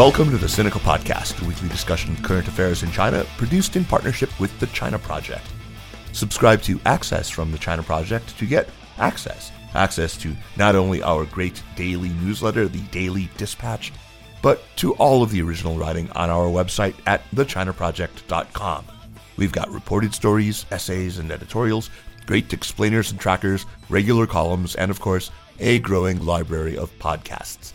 Welcome to the Sinica Podcast, a weekly discussion of current affairs in China, produced in partnership with the China Project. Subscribe to Access from the China Project to get access. Access to not only our great daily newsletter, the Daily Dispatch, but to all of the original writing on our website at thechinaproject.com. We've got reported stories, essays, and editorials, great explainers and trackers, regular columns, and of course, a growing library of podcasts.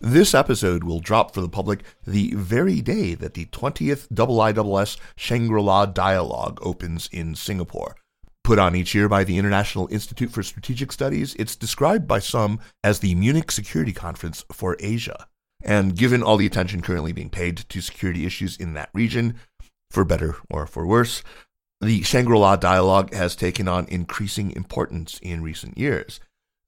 This episode will drop for the public the very day that the 20th IISS Shangri-La Dialogue opens in Singapore. Put on each year by the International Institute for Strategic Studies, it's described by some as the Munich Security Conference for Asia. And given all the attention currently being paid to security issues in that region, for better or for worse, the Shangri-La Dialogue has taken on increasing importance in recent years.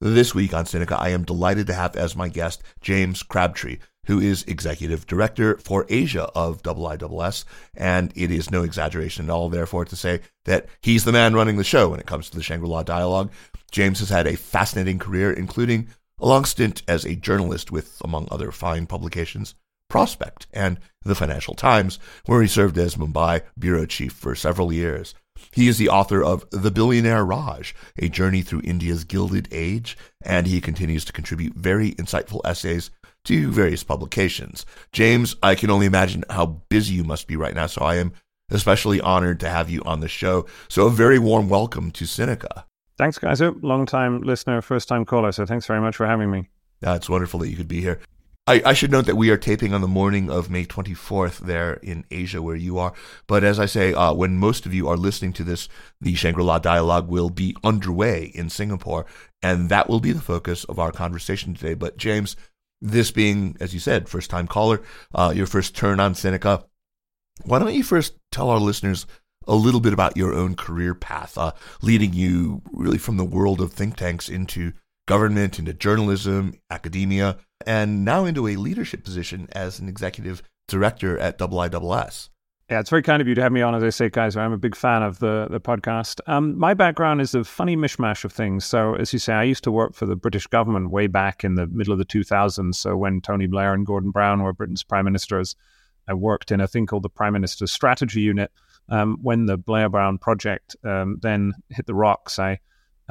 This week on Sinica, I am delighted to have as my guest James Crabtree, who is executive director for Asia of IISS. And it is no exaggeration at all, therefore, to say that he's the man running the show when it comes to the Shangri La dialogue. James has had a fascinating career, including a long stint as a journalist with, among other fine publications, Prospect and the Financial Times, where he served as Mumbai bureau chief for several years. He is the author of The Billionaire Raj, A Journey Through India's Gilded Age, and he continues to contribute very insightful essays to various publications. James, I can only imagine how busy you must be right now, so I am especially honored to have you on the show. So, a very warm welcome to Sinica. Thanks, guys. Oh, long time listener, first time caller. So, thanks very much for having me. It's wonderful that you could be here. I, I, should note that we are taping on the morning of May 24th there in Asia, where you are. But as I say, uh, when most of you are listening to this, the Shangri La dialogue will be underway in Singapore, and that will be the focus of our conversation today. But, James, this being, as you said, first time caller, uh, your first turn on Sinica, why don't you first tell our listeners a little bit about your own career path, uh, leading you really from the world of think tanks into government, into journalism, academia? And now into a leadership position as an executive director at IISS. Yeah, it's very kind of you to have me on, as I say, guys. I'm a big fan of the, the podcast. Um, my background is a funny mishmash of things. So, as you say, I used to work for the British government way back in the middle of the 2000s. So, when Tony Blair and Gordon Brown were Britain's prime ministers, I worked in a thing called the Prime Minister's Strategy Unit. Um, when the Blair Brown project um, then hit the rocks, I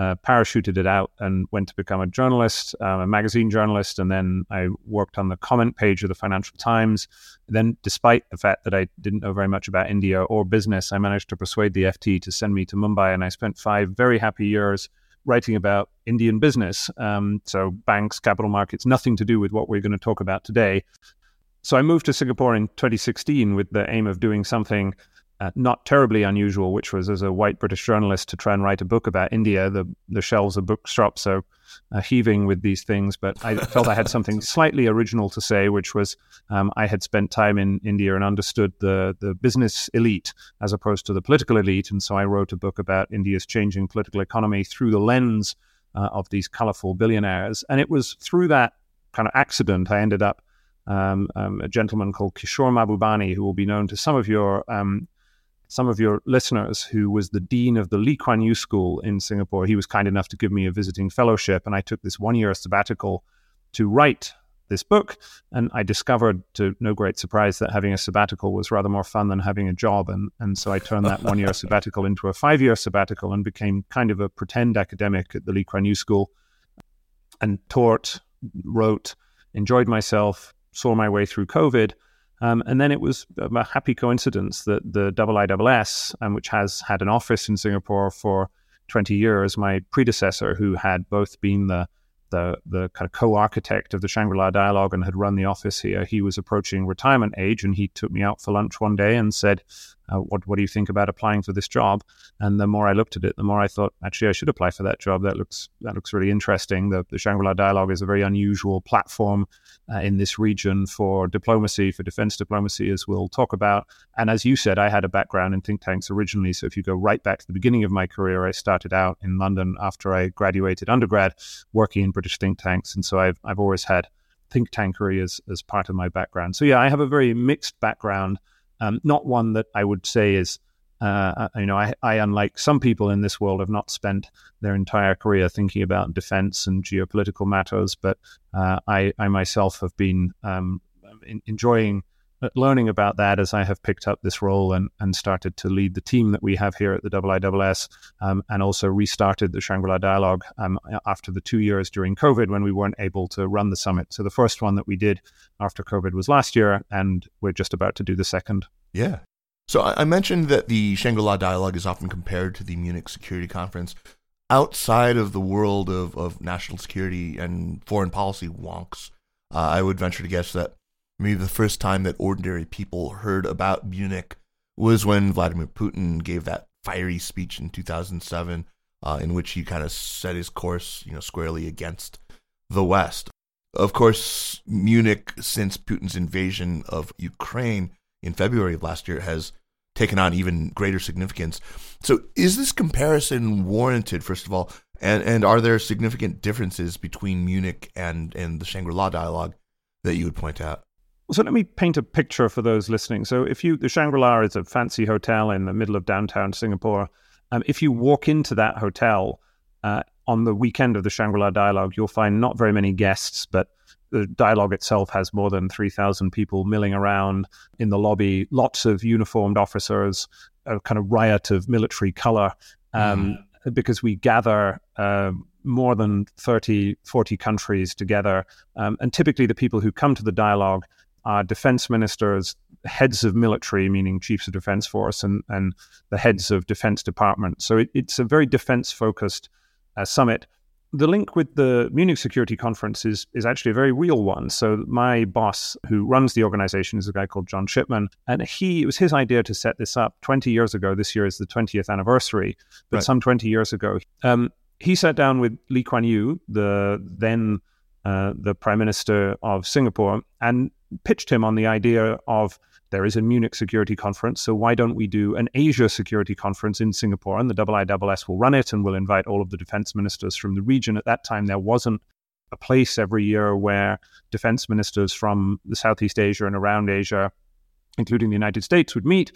uh, parachuted it out and went to become a journalist, um, a magazine journalist, and then I worked on the comment page of the Financial Times. Then, despite the fact that I didn't know very much about India or business, I managed to persuade the FT to send me to Mumbai, and I spent five very happy years writing about Indian business. Um, so, banks, capital markets, nothing to do with what we're going to talk about today. So, I moved to Singapore in 2016 with the aim of doing something uh, not terribly unusual, which was as a white British journalist to try and write a book about India. The the shelves of bookshops are uh, heaving with these things, but I felt I had something slightly original to say, which was um, I had spent time in India and understood the the business elite as opposed to the political elite, and so I wrote a book about India's changing political economy through the lens uh, of these colorful billionaires, and it was through that kind of accident, I ended up um, um, a gentleman called Kishore Mahbubani, who will be known to some of your um, some of your listeners, who was the dean of the Lee Kuan Yew School in Singapore. He was kind enough to give me a visiting fellowship, and I took this one year sabbatical to write this book. And I discovered, to no great surprise, that having a sabbatical was rather more fun than having a job. And, and so I turned that one year sabbatical into a five year sabbatical and became kind of a pretend academic at the Lee Kuan Yew School and taught, wrote, enjoyed myself, saw my way through COVID. Um, and then it was a happy coincidence that the IISS, um, which has had an office in Singapore for 20 years, my predecessor, who had both been the the the kind of co-architect of the Shangri-La Dialogue and had run the office here. He was approaching retirement age, and he took me out for lunch one day and said, uh, "What what do you think about applying for this job?" And the more I looked at it, the more I thought, actually, I should apply for that job. That looks that looks really interesting. The, the Shangri-La Dialogue is a very unusual platform uh, in this region for diplomacy, for defense diplomacy, as we'll talk about. And as you said, I had a background in think tanks originally. So if you go right back to the beginning of my career, I started out in London after I graduated undergrad, working in British think tanks, and so I've I've always had think tankery as as part of my background. So yeah, I have a very mixed background, um, not one that I would say is. Uh, you know, I, I, unlike some people in this world, have not spent their entire career thinking about defense and geopolitical matters, but uh, I, I myself have been um, in, enjoying learning about that as I have picked up this role and, and started to lead the team that we have here at the IISS um, and also restarted the Shangri La Dialogue um, after the two years during COVID when we weren't able to run the summit. So the first one that we did after COVID was last year, and we're just about to do the second. Yeah. So I mentioned that the Shangri La Dialogue is often compared to the Munich Security Conference. Outside of the world of, of national security and foreign policy wonks, uh, I would venture to guess that maybe the first time that ordinary people heard about Munich was when Vladimir Putin gave that fiery speech in 2007, uh, in which he kind of set his course, you know, squarely against the West. Of course, Munich, since Putin's invasion of Ukraine in February of last year, has taken on even greater significance. So, is this comparison warranted? First of all, and and are there significant differences between Munich and and the Shangri La dialogue that you would point out? So let me paint a picture for those listening. So if you, the Shangri-La is a fancy hotel in the middle of downtown Singapore. Um, if you walk into that hotel uh, on the weekend of the Shangri-La Dialogue, you'll find not very many guests, but the dialogue itself has more than 3,000 people milling around in the lobby, lots of uniformed officers, a kind of riot of military color, um, mm. because we gather uh, more than 30, 40 countries together. Um, and typically, the people who come to the dialogue uh, defense ministers, heads of military, meaning chiefs of defense force, and, and the heads of defense department. So it, it's a very defense focused uh, summit. The link with the Munich Security Conference is, is actually a very real one. So my boss, who runs the organization, is a guy called John Shipman, and he it was his idea to set this up 20 years ago. This year is the 20th anniversary, but right. some 20 years ago, um, he sat down with Lee Kuan Yew, the then uh, the Prime Minister of Singapore, and pitched him on the idea of there is a Munich Security Conference, so why don't we do an Asia Security Conference in Singapore? And the IISS will run it and will invite all of the defense ministers from the region. At that time, there wasn't a place every year where defense ministers from the Southeast Asia and around Asia, including the United States, would meet.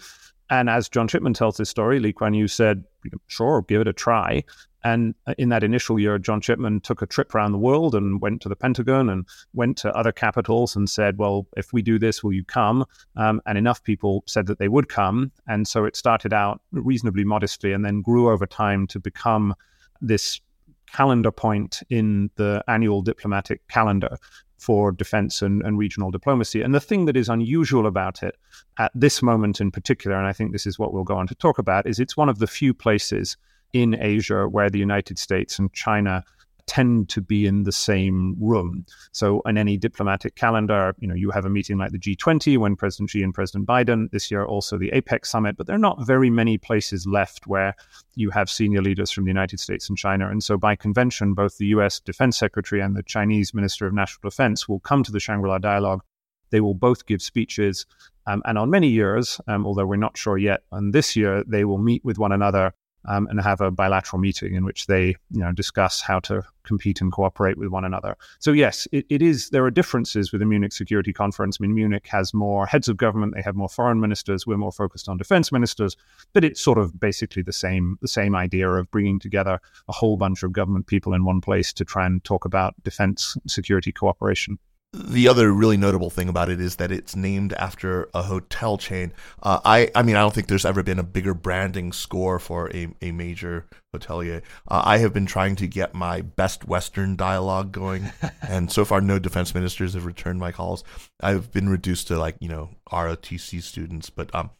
And as John Shipman tells this story, Lee Kuan Yew said, sure, give it a try. And uh, in that initial year, John Shipman took a trip around the world and went to the Pentagon and went to other capitals and said, Well, if we do this, will you come? Um, and enough people said that they would come. And so it started out reasonably modestly and then grew over time to become this calendar point in the annual diplomatic calendar for defense and, and, regional diplomacy. And the thing that is unusual about it at this moment in particular, and I think this is what we'll go on to talk about, is it's one of the few places in Asia where the United States and China tend to be in the same room. So in any diplomatic calendar, you know, you have a meeting like the G20 when President Xi and President Biden, this year also the APEC summit, but there are not very many places left where you have senior leaders from the United States and China. And so by convention, both the US Defense Secretary and the Chinese Minister of National Defense will come to the Shangri-La dialogue. They will both give speeches. Um, and on many years, um, although we're not sure yet, on this year, they will meet with one another um, and have a bilateral meeting in which they you know discuss how to compete and cooperate with one another. So yes, it, it is. There are differences with the Munich Security Conference. I mean, Munich has more heads of government. They have more foreign ministers. We're more focused on defense ministers. But it's sort of basically the same the same idea of bringing together a whole bunch of government people in one place to try and talk about defense security cooperation. The other really notable thing about it is that it's named after a hotel chain. Uh, I, I mean, I don't think there's ever been a bigger branding score for a, a major hotelier. Uh, I have been trying to get my best Western dialogue going, and so far, no defense ministers have returned my calls. I've been reduced to like you know ROTC students, but um,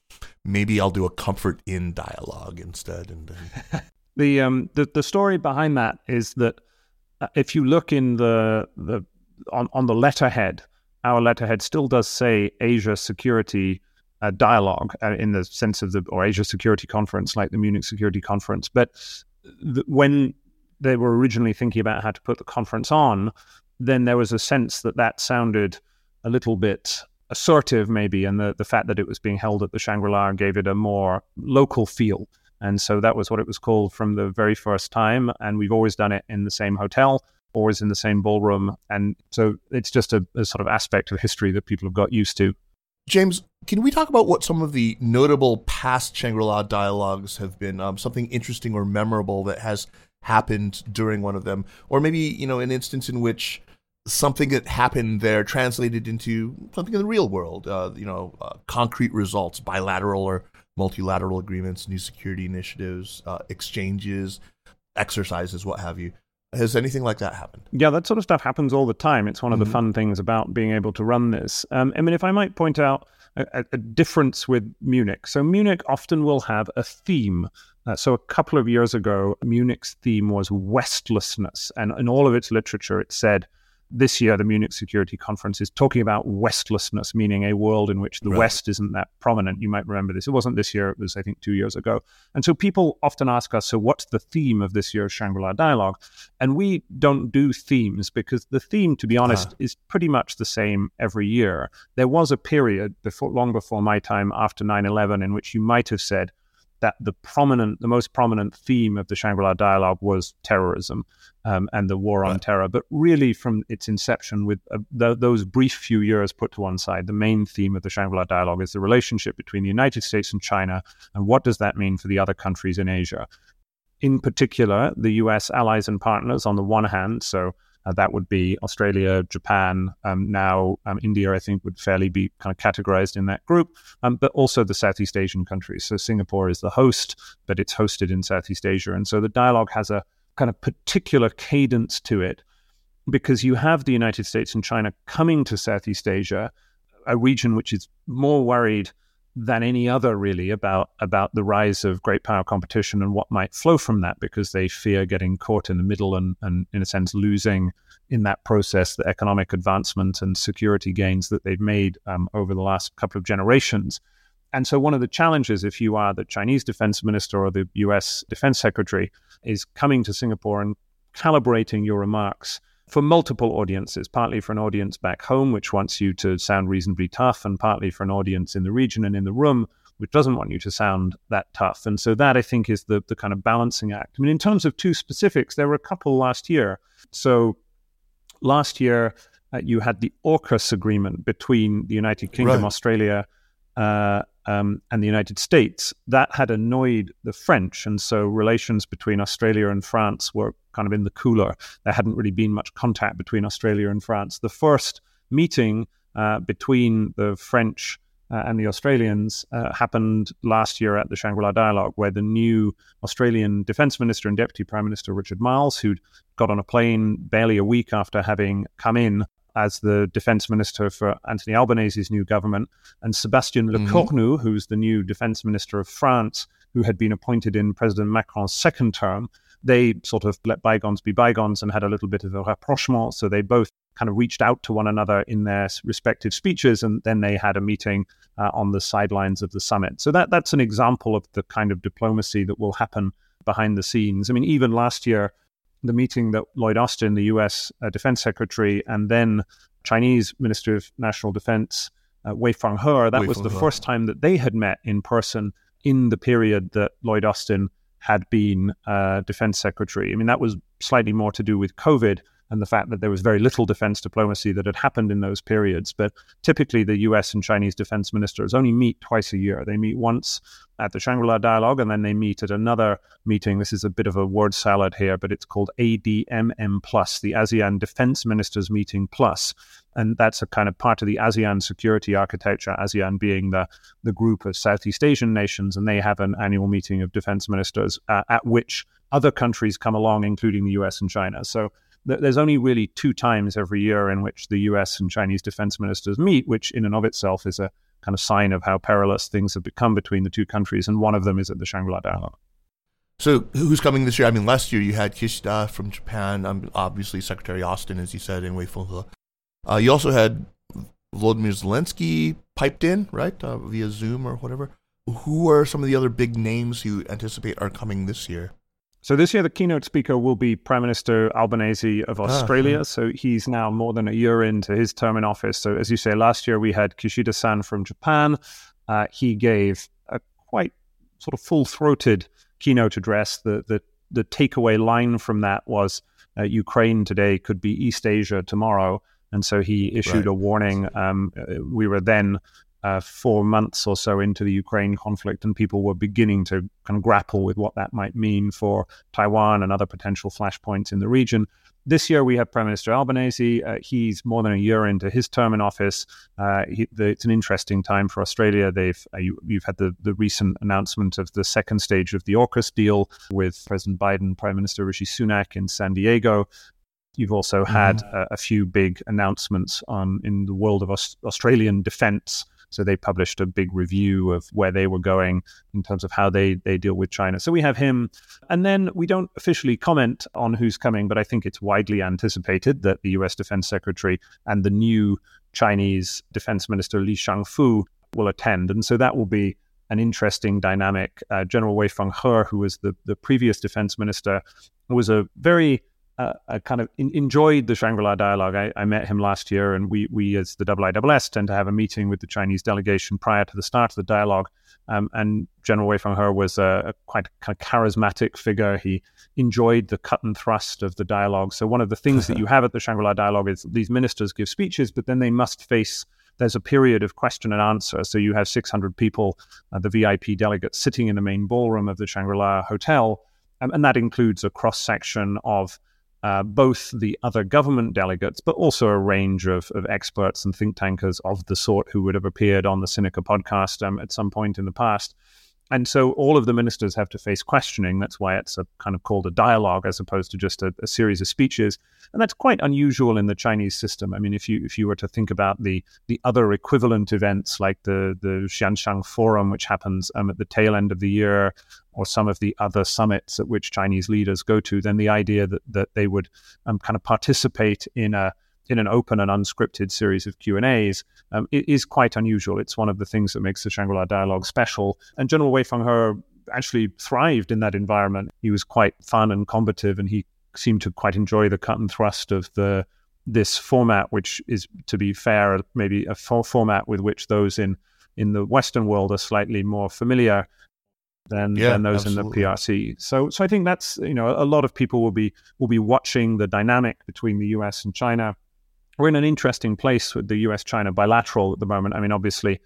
maybe I'll do a Comfort Inn dialogue instead. And, the um the the story behind that is that uh, if you look in the the on, on the letterhead, our letterhead still does say Asia Security uh, Dialogue uh, in the sense of the, or Asia Security Conference, like the Munich Security Conference. But th- when they were originally thinking about how to put the conference on, then there was a sense that that sounded a little bit assertive, maybe, and the, the fact that it was being held at the Shangri La gave it a more local feel. And so that was what it was called from the very first time. And we've always done it in the same hotel always in the same ballroom. And so it's just a, a sort of aspect of history that people have got used to. James, can we talk about what some of the notable past Shangri La dialogues have been? Um, something interesting or memorable that has happened during one of them, or maybe you know an instance in which something that happened there translated into something in the real world. Uh, you know, uh, concrete results, bilateral or multilateral agreements, new security initiatives, uh, exchanges, exercises, what have you. Has anything like that happened? Yeah, that sort of stuff happens all the time. It's one of mm-hmm. the fun things about being able to run this. Um, I mean, if I might point out a, a, difference with Munich. So, Munich often will have a theme. Uh, so, a couple of years ago, Munich's theme was westlessness. And in all of its literature, it said, this year, the Munich Security Conference is talking about westlessness, meaning a world in which the right. West isn't that prominent. You might remember this. It wasn't this year, it was, I think, two years ago. And so people often ask us, so what's the theme of this year's Shangri La Dialogue? And we don't do themes because the theme, to be honest, uh. is pretty much the same every year. There was a period before, long before my time after 9 11 in which you might have said, that the prominent, the most prominent theme of the Shangri-La dialogue was terrorism um, and the war on right. terror. But really, from its inception, with uh, those brief few years put to one side, the main theme of the Shangri-La dialogue is the relationship between the United States and China, and what does that mean for the other countries in Asia. In particular, the U.S. allies and partners on the one hand, so uh, that would be Australia, Japan. Um, now, um, India, I think, would fairly be kind of categorized in that group, um, but also the Southeast Asian countries. So Singapore is the host, but it's hosted in Southeast Asia. And so the dialogue has a kind of particular cadence to it because you have the United States and China coming to Southeast Asia, a region which is more worried than any other really about about the rise of great power competition and what might flow from that because they fear getting caught in the middle and, and in a sense losing in that process the economic advancement and security gains that they've made um, over the last couple of generations. And so one of the challenges if you are the Chinese defense minister or the US defense secretary is coming to Singapore and calibrating your remarks for multiple audiences, partly for an audience back home, which wants you to sound reasonably tough, and partly for an audience in the region and in the room, which doesn't want you to sound that tough. And so that I think is the the kind of balancing act. I mean, in terms of two specifics, there were a couple last year. So last year uh, you had the AUKUS agreement between the United Kingdom, right. Australia, uh, um, and the United States, that had annoyed the French. And so relations between Australia and France were kind of in the cooler. There hadn't really been much contact between Australia and France. The first meeting uh, between the French uh, and the Australians uh, happened last year at the Shangri La Dialogue, where the new Australian Defence Minister and Deputy Prime Minister Richard Marles, who'd got on a plane barely a week after having come in, as the defense minister for Anthony Albanese's new government, and Sebastian Lecornu, mm-hmm. who's the new defense minister of France, who had been appointed in President Macron's second term. They sort of let bygones be bygones and had a little bit of a rapprochement. So they both kind of reached out to one another in their respective speeches, and then they had a meeting uh, on the sidelines of the summit. So that that's an example of the kind of diplomacy that will happen behind the scenes. I mean, even last year, the meeting that Lloyd Austin, the U.S. Uh, Defense Secretary, and then Chinese Minister of National Defense uh, Wei Fenghe, that Wei was the first time that they had met in person in the period that Lloyd Austin had been uh, defense secretary. I mean, that was slightly more to do with COVID and the fact that there was very little defense diplomacy that had happened in those periods. But typically, the US and Chinese defense ministers only meet twice a year. They meet once at the Shangri La Dialogue, and then they meet at another meeting. This is a bit of a word salad here, but it's called ADMM Plus, the ASEAN Defense Ministers Meeting Plus. And that's a kind of part of the ASEAN security architecture, ASEAN being the, the group of Southeast Asian nations, and they have an annual meeting of defense ministers uh, at which other countries come along, including the US and China. So there's only really two times every year in which the US and Chinese defense ministers meet, which in and of itself is a kind of sign of how perilous things have become between the two countries. And one of them is at the Shangri La Dialogue. So who's coming this year? I mean, last year you had Kishida from Japan, um, obviously Secretary Austin, as you said, and Wei Fenghe. Uh, you also had Volodymyr Zelensky piped in, right, uh, via Zoom or whatever. Who are some of the other big names you anticipate are coming this year? So this year, the keynote speaker will be Prime Minister Albanese of ah, Australia. Ah, so he's now more than a year into his term in office. So as you say, last year we had Kishida-san from Japan. Uh, he gave a quite sort of full-throated keynote address. The the the takeaway line from that was uh, Ukraine today could be East Asia tomorrow. And so he issued right. a warning. Um, uh, we were then uh, four months or so into the Ukraine conflict, and people were beginning to kind of grapple with what that might mean for Taiwan and other potential flashpoints in the region. This year, we have Prime Minister Albanese. Uh, he's more than a year into his term in office. Uh, he, the, it's an interesting time for Australia. They've uh, you, have had the, the recent announcement of the second stage of the AUKUS deal with President Biden, Prime Minister Rishi Sunak in San Diego. You've also had mm-hmm. a, a, few big announcements on in the world of Aus- Australian defence so they published a big review of where they were going in terms of how they, they deal with China. So we have him. And then we don't officially comment on who's coming, but I think it's widely anticipated that the US Defense Secretary and the new Chinese Defense Minister Li Shangfu will attend. And so that will be an interesting dynamic. Uh, General Wei Fenghe, who was the, the previous defense minister, was a very uh, I kind of in, enjoyed the Shangri-La dialogue. I, I, met him last year, and we, we as the IISS tend to have a meeting with the Chinese delegation prior to the start of the dialogue. Um, and General Wei Fenghe was a, a, quite kind of charismatic figure. He enjoyed the cut and thrust of the dialogue. So one of the things that you have at the Shangri-La dialogue is these ministers give speeches, but then they must face there's a period of question and answer. So you have 600 people, uh, the VIP delegates, sitting in the main ballroom of the Shangri La Hotel. Um, and that includes a cross section of uh, both the other government delegates, but also a range of, of, experts and think tankers of the sort who would have appeared on the Sinica podcast um, at some point in the past. And so all of the ministers have to face questioning. That's why it's a kind of called a dialogue as opposed to just a, a, series of speeches. And that's quite unusual in the Chinese system. I mean, if you if you were to think about the the other equivalent events like the the Xiangshan Forum, which happens um, at the tail end of the year, or some of the other summits at which Chinese leaders go to, then the idea that that they would um, kind of participate in a in an open and unscripted series of Q and A's um, is quite unusual. It's one of the things that makes the Shangri-La dialogue special. And General Wei Fenghe actually thrived in that environment. He was quite fun and combative, and he seemed to quite enjoy the cut and thrust of the this format, which is, to be fair, maybe a format with which those in in the Western world are slightly more familiar than, yeah, than those absolutely. in the PRC. So, so I think that's you know a lot of people will be will be watching the dynamic between the U.S. and China we're in an interesting place with the US China bilateral at the moment. I mean, obviously,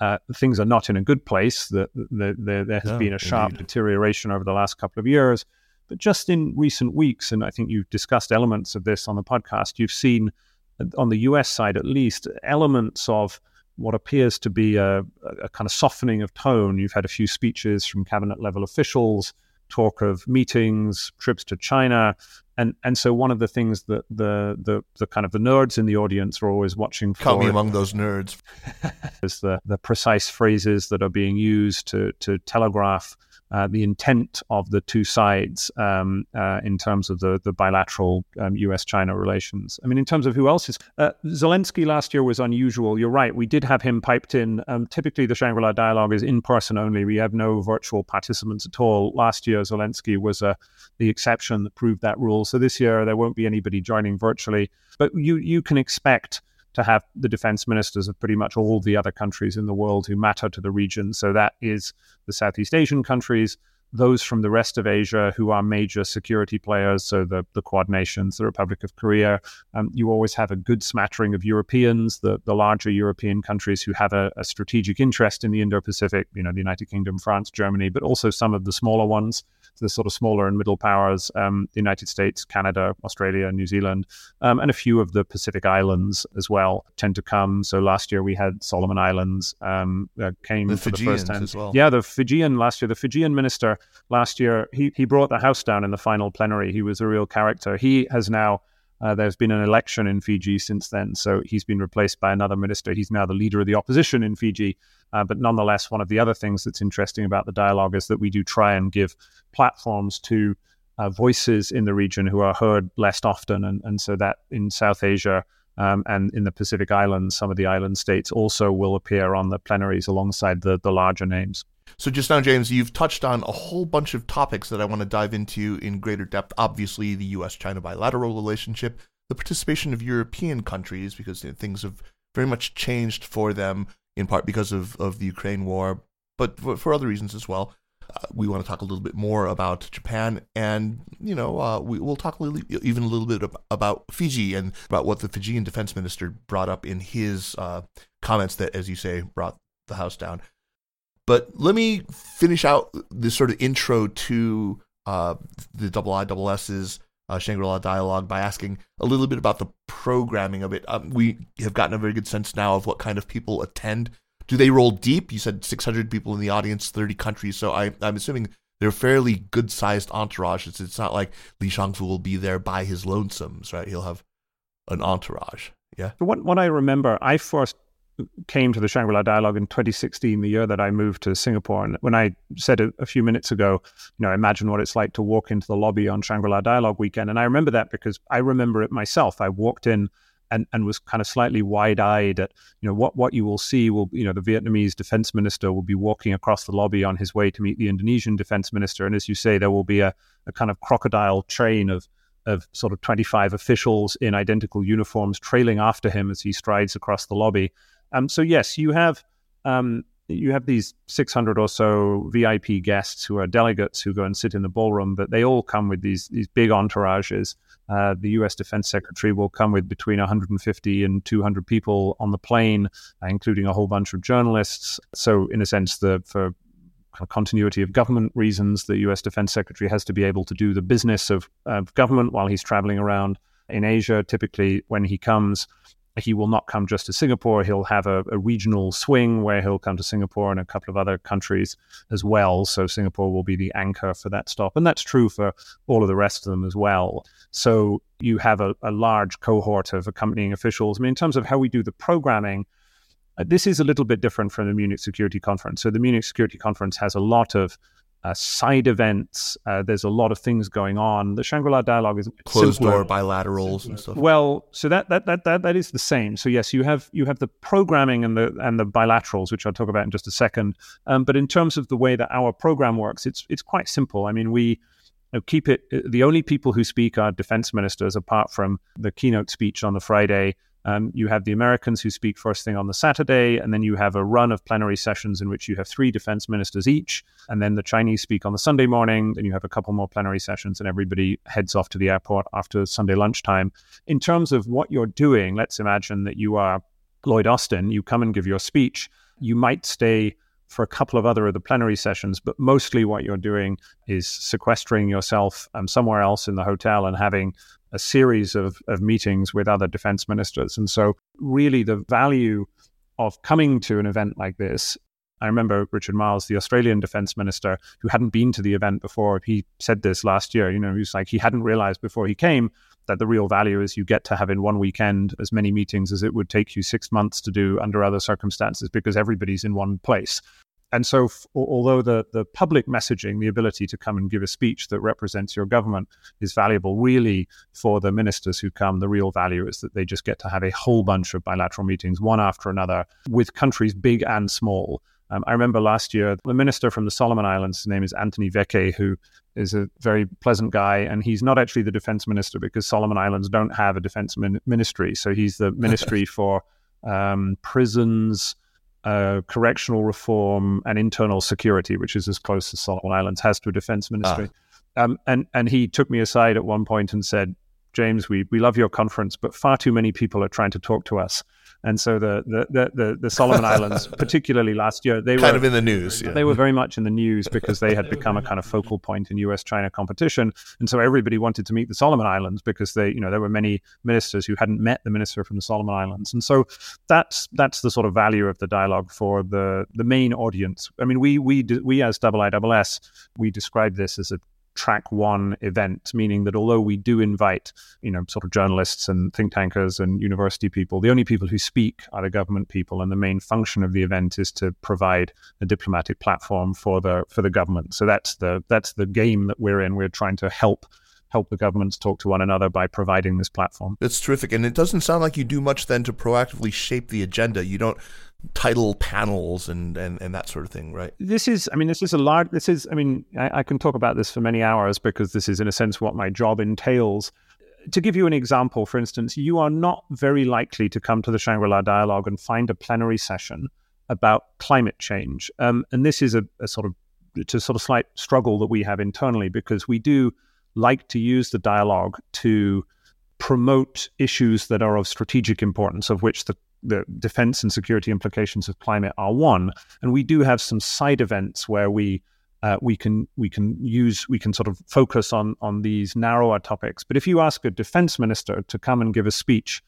uh, things are not in a good place. The, the, the, there has no, been a sharp indeed. deterioration over the last couple of years. But just in recent weeks, and I think you've discussed elements of this on the podcast, you've seen uh, on the US side at least elements of what appears to be a, a kind of softening of tone. You've had a few speeches from cabinet level officials talk of meetings, trips to China, and and so one of the things that the the the kind of the nerds in the audience are always watching for count me among those nerds. is the the precise phrases that are being used to to telegraph uh, the intent of the two sides um, uh, in terms of the, the bilateral um, US China relations. I mean, in terms of who else is. Uh, Zelensky last year was unusual. You're right. We did have him piped in. Um, typically, the Shangri La dialogue is in person only. We have no virtual participants at all. Last year, Zelensky was uh, the exception that proved that rule. So this year, there won't be anybody joining virtually. But you, you can expect to have the defense ministers of pretty much all the other countries in the world who matter to the region. So that is the Southeast Asian countries, those from the rest of Asia who are major security players, so the, the Quad nations, the Republic of Korea. Um, you always have a good smattering of Europeans, the, the larger European countries who have a, a strategic interest in the Indo Pacific, you know, the United Kingdom, France, Germany, but also some of the smaller ones the sort of smaller and middle powers, um, the United States, Canada, Australia, New Zealand, um, and a few of the Pacific Islands as well tend to come. So last year we had Solomon Islands um, came the for Fijians the first time as well. Yeah, the Fijian last year, the Fijian minister last year, he he brought the house down in the final plenary. He was a real character. He has now. Uh, there's been an election in Fiji since then, so he's been replaced by another minister. He's now the leader of the opposition in Fiji. Uh, but nonetheless, one of the other things that's interesting about the dialogue is that we do try and give platforms to uh, voices in the region who are heard less often. And, and so that in South Asia um, and in the Pacific Islands, some of the island states also will appear on the plenaries alongside the, the larger names. So just now, James, you've touched on a whole bunch of topics that I want to dive into in greater depth. Obviously, the U.S.-China bilateral relationship, the participation of European countries, because you know, things have very much changed for them in part because of, of the Ukraine war, but for, for other reasons as well. Uh, we want to talk a little bit more about Japan, and you know, uh, we, will talk a little, even a little bit about Fiji and about what the Fijian defense minister brought up in his uh, comments that, as you say, brought the house down. But let me finish out this sort of intro to uh, the double I double S's uh, Shangri-La dialogue by asking a little bit about the programming of it. Um, we have gotten a very good sense now of what kind of people attend. Do they roll deep? You said 600 people in the audience, 30 countries. So I, I'm assuming they're fairly good-sized entourages. It's not like Li Shangfu will be there by his lonesomes, right? He'll have an entourage. Yeah. What what I remember, I first came to the Shangri La Dialogue in 2016, the year that I moved to Singapore. And when I said a, a, few minutes ago, you know, imagine what it's like to walk into the lobby on Shangri La Dialogue weekend. And I remember that because I remember it myself. I walked in and, and was kind of slightly wide eyed at, you know, what, what you will see will, you know, the Vietnamese defense minister will be walking across the lobby on his way to meet the Indonesian defense minister. And as you say, there will be a, a kind of crocodile train of of sort of 25 officials in identical uniforms trailing after him as he strides across the lobby. Um, so yes, you have um, you have these 600 or so VIP guests who are delegates who go and sit in the ballroom, but they all come with these these big entourages. Uh, the U.S. Defense Secretary will come with between 150 and 200 people on the plane, uh, including a whole bunch of journalists. So, in a sense, the for continuity of government reasons, the U.S. Defense Secretary has to be able to do the business of, of government while he's traveling around in Asia. Typically, when he comes, he will not come just to Singapore. He'll have a, a, regional swing where he'll come to Singapore and a couple of other countries as well. So Singapore will be the anchor for that stop. And that's true for all of the rest of them as well. So you have a, a large cohort of accompanying officials. I mean, in terms of how we do the programming, uh, this is a little bit different from the Munich Security Conference. So the Munich Security Conference has a lot of uh, side events. Uh, there's a lot of things going on. The Shangri-La dialogue is closed simpler. door bilaterals and stuff. Well, so that, that that that that is the same. So yes, you have you have the programming and the and the bilaterals, which I'll talk about in just a second. Um, but in terms of the way that our program works, it's it's quite simple. I mean, we keep it. The only people who speak are defense ministers, apart from the keynote speech on the Friday um, you have the Americans who speak first thing on the Saturday, and then you have a run of plenary sessions in which you have three defense ministers each, and then the Chinese speak on the Sunday morning. Then you have a couple more plenary sessions, and everybody heads off to the airport after Sunday lunchtime. In terms of what you're doing, let's imagine that you are Lloyd Austin, you come and give your speech. You might stay for a couple of other of the plenary sessions, but mostly what you're doing is sequestering yourself um, somewhere else in the hotel and having a series of, of meetings with other defense ministers. And so, really, the value of coming to an event like this. I remember Richard Marles, the Australian defense minister, who hadn't been to the event before. He said this last year. You know, he was like, he hadn't realized before he came that the real value is you get to have in one weekend as many meetings as it would take you six months to do under other circumstances because everybody's in one place and so, f- although the, the public messaging, the ability to come and give a speech that represents your government is valuable, really for the ministers who come, the real value is that they just get to have a whole bunch of bilateral meetings, one after another, with countries big and small. Um, I remember last year, the minister from the Solomon Islands, his name is Anthony Veke, who is a very pleasant guy. And he's not actually the defense minister because Solomon Islands don't have a defense min- ministry. So he's the ministry for um, prisons, uh, correctional reform, and internal security, which is as close as Solomon Islands has to a defense ministry. Ah. Um, and and he took me aside at one point and said, "James, we we love your conference, but far too many people are trying to talk to us." And so the the the, the, Solomon Islands, particularly last year, they kind were kind of in the news. Yeah. They were very much in the news because they had become a kind of focal point in U.S.-China competition, and so everybody wanted to meet the Solomon Islands because they, you know, there were many ministers who hadn't met the minister from the Solomon Islands, and so that's that's the sort of value of the dialogue for the the main audience. I mean, we we we as IISS we describe this as a track one event, meaning that although we do invite, you know, sort of journalists and think tankers and university people, the only people who speak are the government people, and the main function of the event is to provide a diplomatic platform for the for the government. So that's the that's the game that we're in. We're trying to help help the governments talk to one another by providing this platform. That's terrific. And it doesn't sound like you do much then to proactively shape the agenda. You don't title panels and, and, and that sort of thing, right? This is, I mean, this is a large, this is, I mean, I, I can talk about this for many hours because this is, in a sense, what my job entails to give you an example, for instance, you are not very likely to come to the Shangri La Dialogue and find a plenary session about climate change. Um, and this is a, a, sort of it's a sort of slight struggle that we have internally because we do like to use the dialogue to promote issues that are of strategic importance, of which the the defense and security implications of climate are one. And we do have some side events where we uh, we can we can use we can sort of focus on on these narrower topics. But if you ask a defense minister to come and give a speech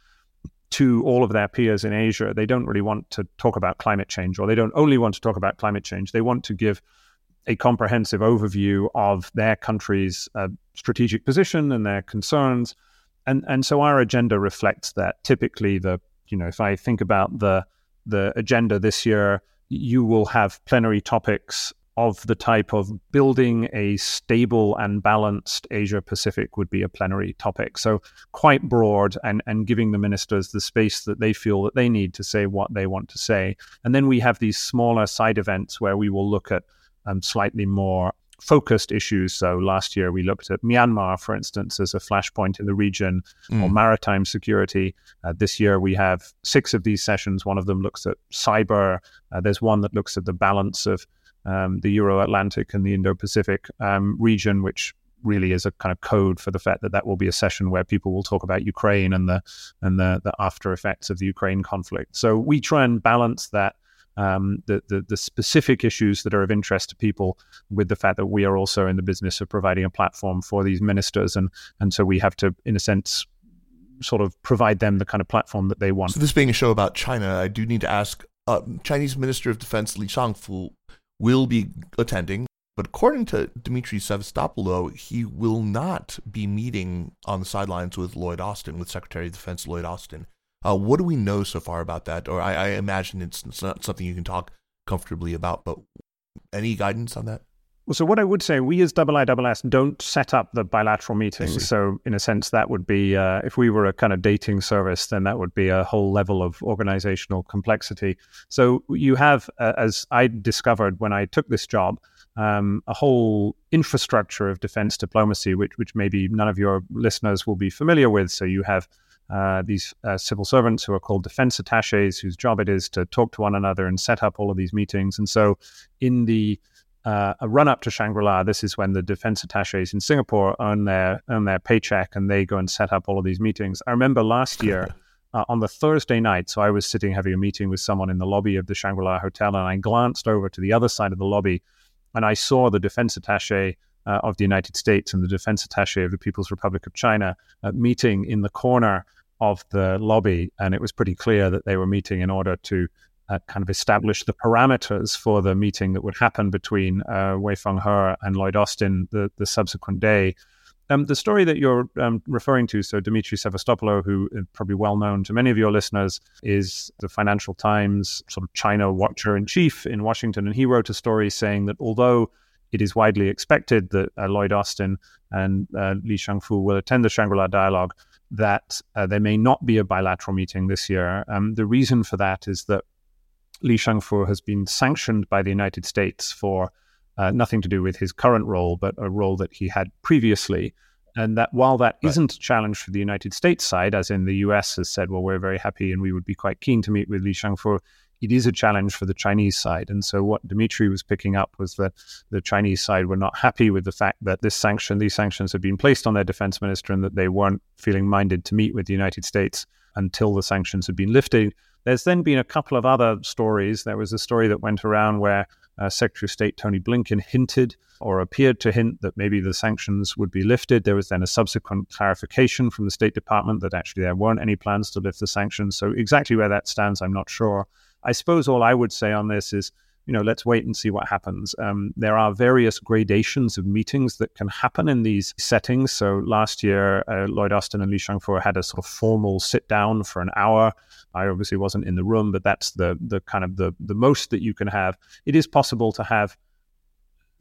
to all of their peers in Asia, they don't really want to talk about climate change, or they don't only want to talk about climate change. They want to give a comprehensive overview of their country's uh, strategic position and their concerns. And, and so our agenda reflects that. Typically, the you know, if I think about the the agenda this year, you will have plenary topics of the type of building a stable and balanced Asia Pacific would be a plenary topic. So quite broad and, and giving the ministers the space that they feel that they need to say what they want to say. And then we have these smaller side events where we will look at um, slightly more focused issues. So last year we looked at Myanmar, for instance, as a flashpoint in the region mm. or maritime security. Uh, this year we have six of these sessions. One of them looks at cyber. Uh, there's one that looks at the balance of um, the Euro Atlantic and the Indo Pacific um, region, which really is a kind of code for the fact that that will be a session where people will talk about Ukraine and the and the, the after effects of the Ukraine conflict. So we try and balance that um, the, the, the specific issues that are of interest to people with the fact that we are also in the business of providing a platform for these ministers and and so we have to in a sense sort of provide them the kind of platform that they want. So this being a show about China, I do need to ask uh, Chinese Minister of Defense Li Shangfu will be attending, but according to Demetri Sevastopoulos, he will not be meeting on the sidelines with Lloyd Austin, with Secretary of Defense Lloyd Austin. Uh, what do we know so far about that? Or I, I imagine it's, it's, not something you can talk comfortably about, but any guidance on that? Well, so what I would say, we as IISS don't set up the bilateral meetings. So in a sense, that would be, uh, if we were a kind of dating service, then that would be a whole level of organizational complexity. So you have, uh, as I discovered when I took this job, um, a whole infrastructure of defense diplomacy, which, which maybe none of your listeners will be familiar with. So you have uh, these uh, civil servants who are called defense attaches, whose job it is to talk to one another and set up all of these meetings. And so, in the uh, run up to Shangri La, this is when the defense attaches in Singapore earn their earn their paycheck and they go and set up all of these meetings. I remember last year. Uh, on the Thursday night, so I was sitting having a meeting with someone in the lobby of the Shangri La Hotel, and I glanced over to the other side of the lobby, and I saw the defense attache uh, of the United States and the defense attache of the People's Republic of China uh, meeting in the corner of the lobby, and it was pretty clear that they were meeting in order to uh, kind of establish the parameters for the meeting that would happen between uh, Wei Fenghe and Lloyd Austin the, the subsequent day. Um, the story that you're um, referring to, so Demetri Sevastopoulos, who is probably well known to many of your listeners, is the Financial Times sort of China watcher in chief in Washington. And he wrote a story saying that although it is widely expected that uh, Lloyd Austin and uh, Li Shangfu will attend the Shangri La dialogue, that uh, there may not be a bilateral meeting this year. Um, the reason for that is that Li Shangfu has been sanctioned by the United States for uh, nothing to do with his current role, but a role that he had previously. And that while that right. not a challenge for the United States side, as in the US has said, well, we're very happy and we would be quite keen to meet with Li Shangfu, it is a challenge for the Chinese side. And so what Demetri was picking up was that the Chinese side were not happy with the fact that this sanction, these sanctions had been placed on their defense minister and that they weren't feeling minded to meet with the United States until the sanctions had been lifted. There's then been a couple of other stories. There was a story that went around where uh, Secretary of State Tony Blinken hinted or appeared to hint that maybe the sanctions would be lifted. There was then a subsequent clarification from the State Department that actually there weren't any plans to lift the sanctions. So, exactly where that stands, I'm not sure. I suppose all I would say on this is, you know, let's wait and see what happens. Um, there are various gradations of meetings that can happen in these settings. So last year, uh, Lloyd Austin and Li Shangfu had a sort of formal sit down for an hour. I obviously wasn't in the room, but that's the the kind of the the most that you can have. It is possible to have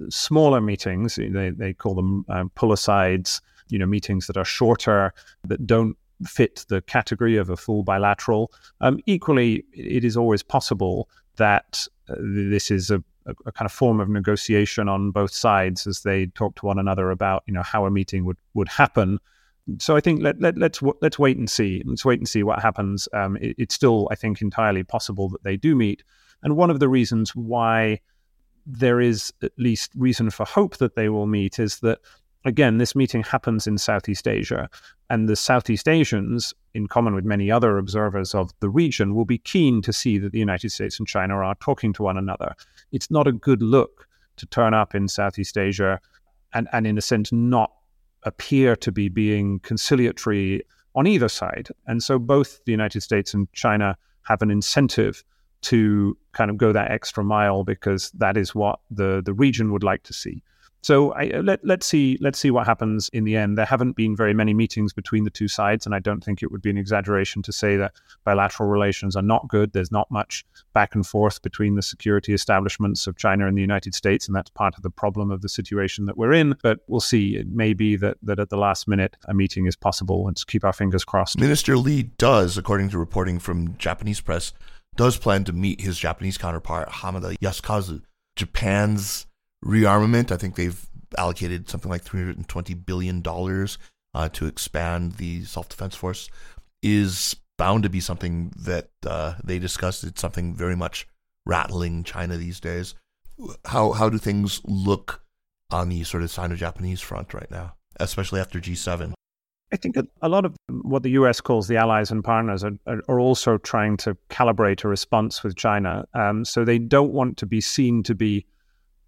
smaller meetings. They they call them um, pull asides. You know, meetings that are shorter that don't fit the category of a full bilateral. Um, equally, it is always possible that uh, this is a, a, a, kind of form of negotiation on both sides as they talk to one another about you know how a meeting would would happen. So I think let, let let's let's wait and see. Let's wait and see what happens. Um, it, it's still I think entirely possible that they do meet, and one of the reasons why there is at least reason for hope that they will meet is that again, this meeting happens in Southeast Asia, and the Southeast Asians, in common with many other observers of the region, will be keen to see that the United States and China are talking to one another. It's not a good look to turn up in Southeast Asia and, and in a sense, not appear to be being conciliatory on either side. And so both the United States and China have an incentive to kind of go that extra mile because that is what the, the region would like to see. So I, uh, let, let's see let's see what happens in the end. There haven't been very many meetings between the two sides, and I don't think it would be an exaggeration to say that bilateral relations are not good. There's not much back and forth between the security establishments of China and the United States, and that's part of the problem of the situation that we're in. But we'll see. It may be that, that at the last minute a meeting is possible. Let's keep our fingers crossed. Minister Li does, according to reporting from Japanese press, does plan to meet his Japanese counterpart Hamada Yasukazu. Japan's rearmament. I think they've allocated something like $320 billion uh, to expand the self defense force, is bound to be something that uh, they discussed. It's something very much rattling China these days. How, how do things look on the sort of Sino Japanese front right now, especially after G7? I think a lot of what the US calls the allies and partners are, are also trying to calibrate a response with China. Um, so they don't want to be seen to be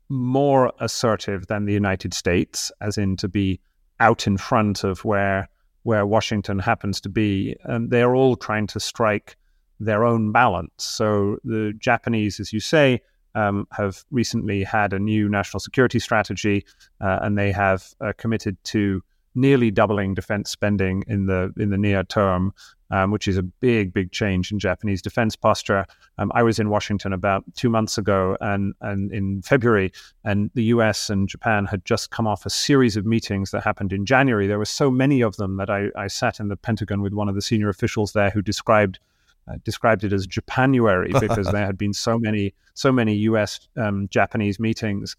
more assertive than the United States, as in to be out in front of where where Washington happens to be. And they're all trying to strike their own balance. So the Japanese, as you say, um, have recently had a new national security strategy, uh, and they have uh, committed to nearly doubling defense spending in the in the near term, um, which is a big, big change in Japanese defense posture. Um, I was in Washington about two months ago, and and in February, and the U.S. and Japan had just come off a series of meetings that happened in January. There were so many of them that I, I sat in the Pentagon with one of the senior officials there who described. Uh, described it as Japanuary because there had been so many, so many U.S. Um, Japanese meetings,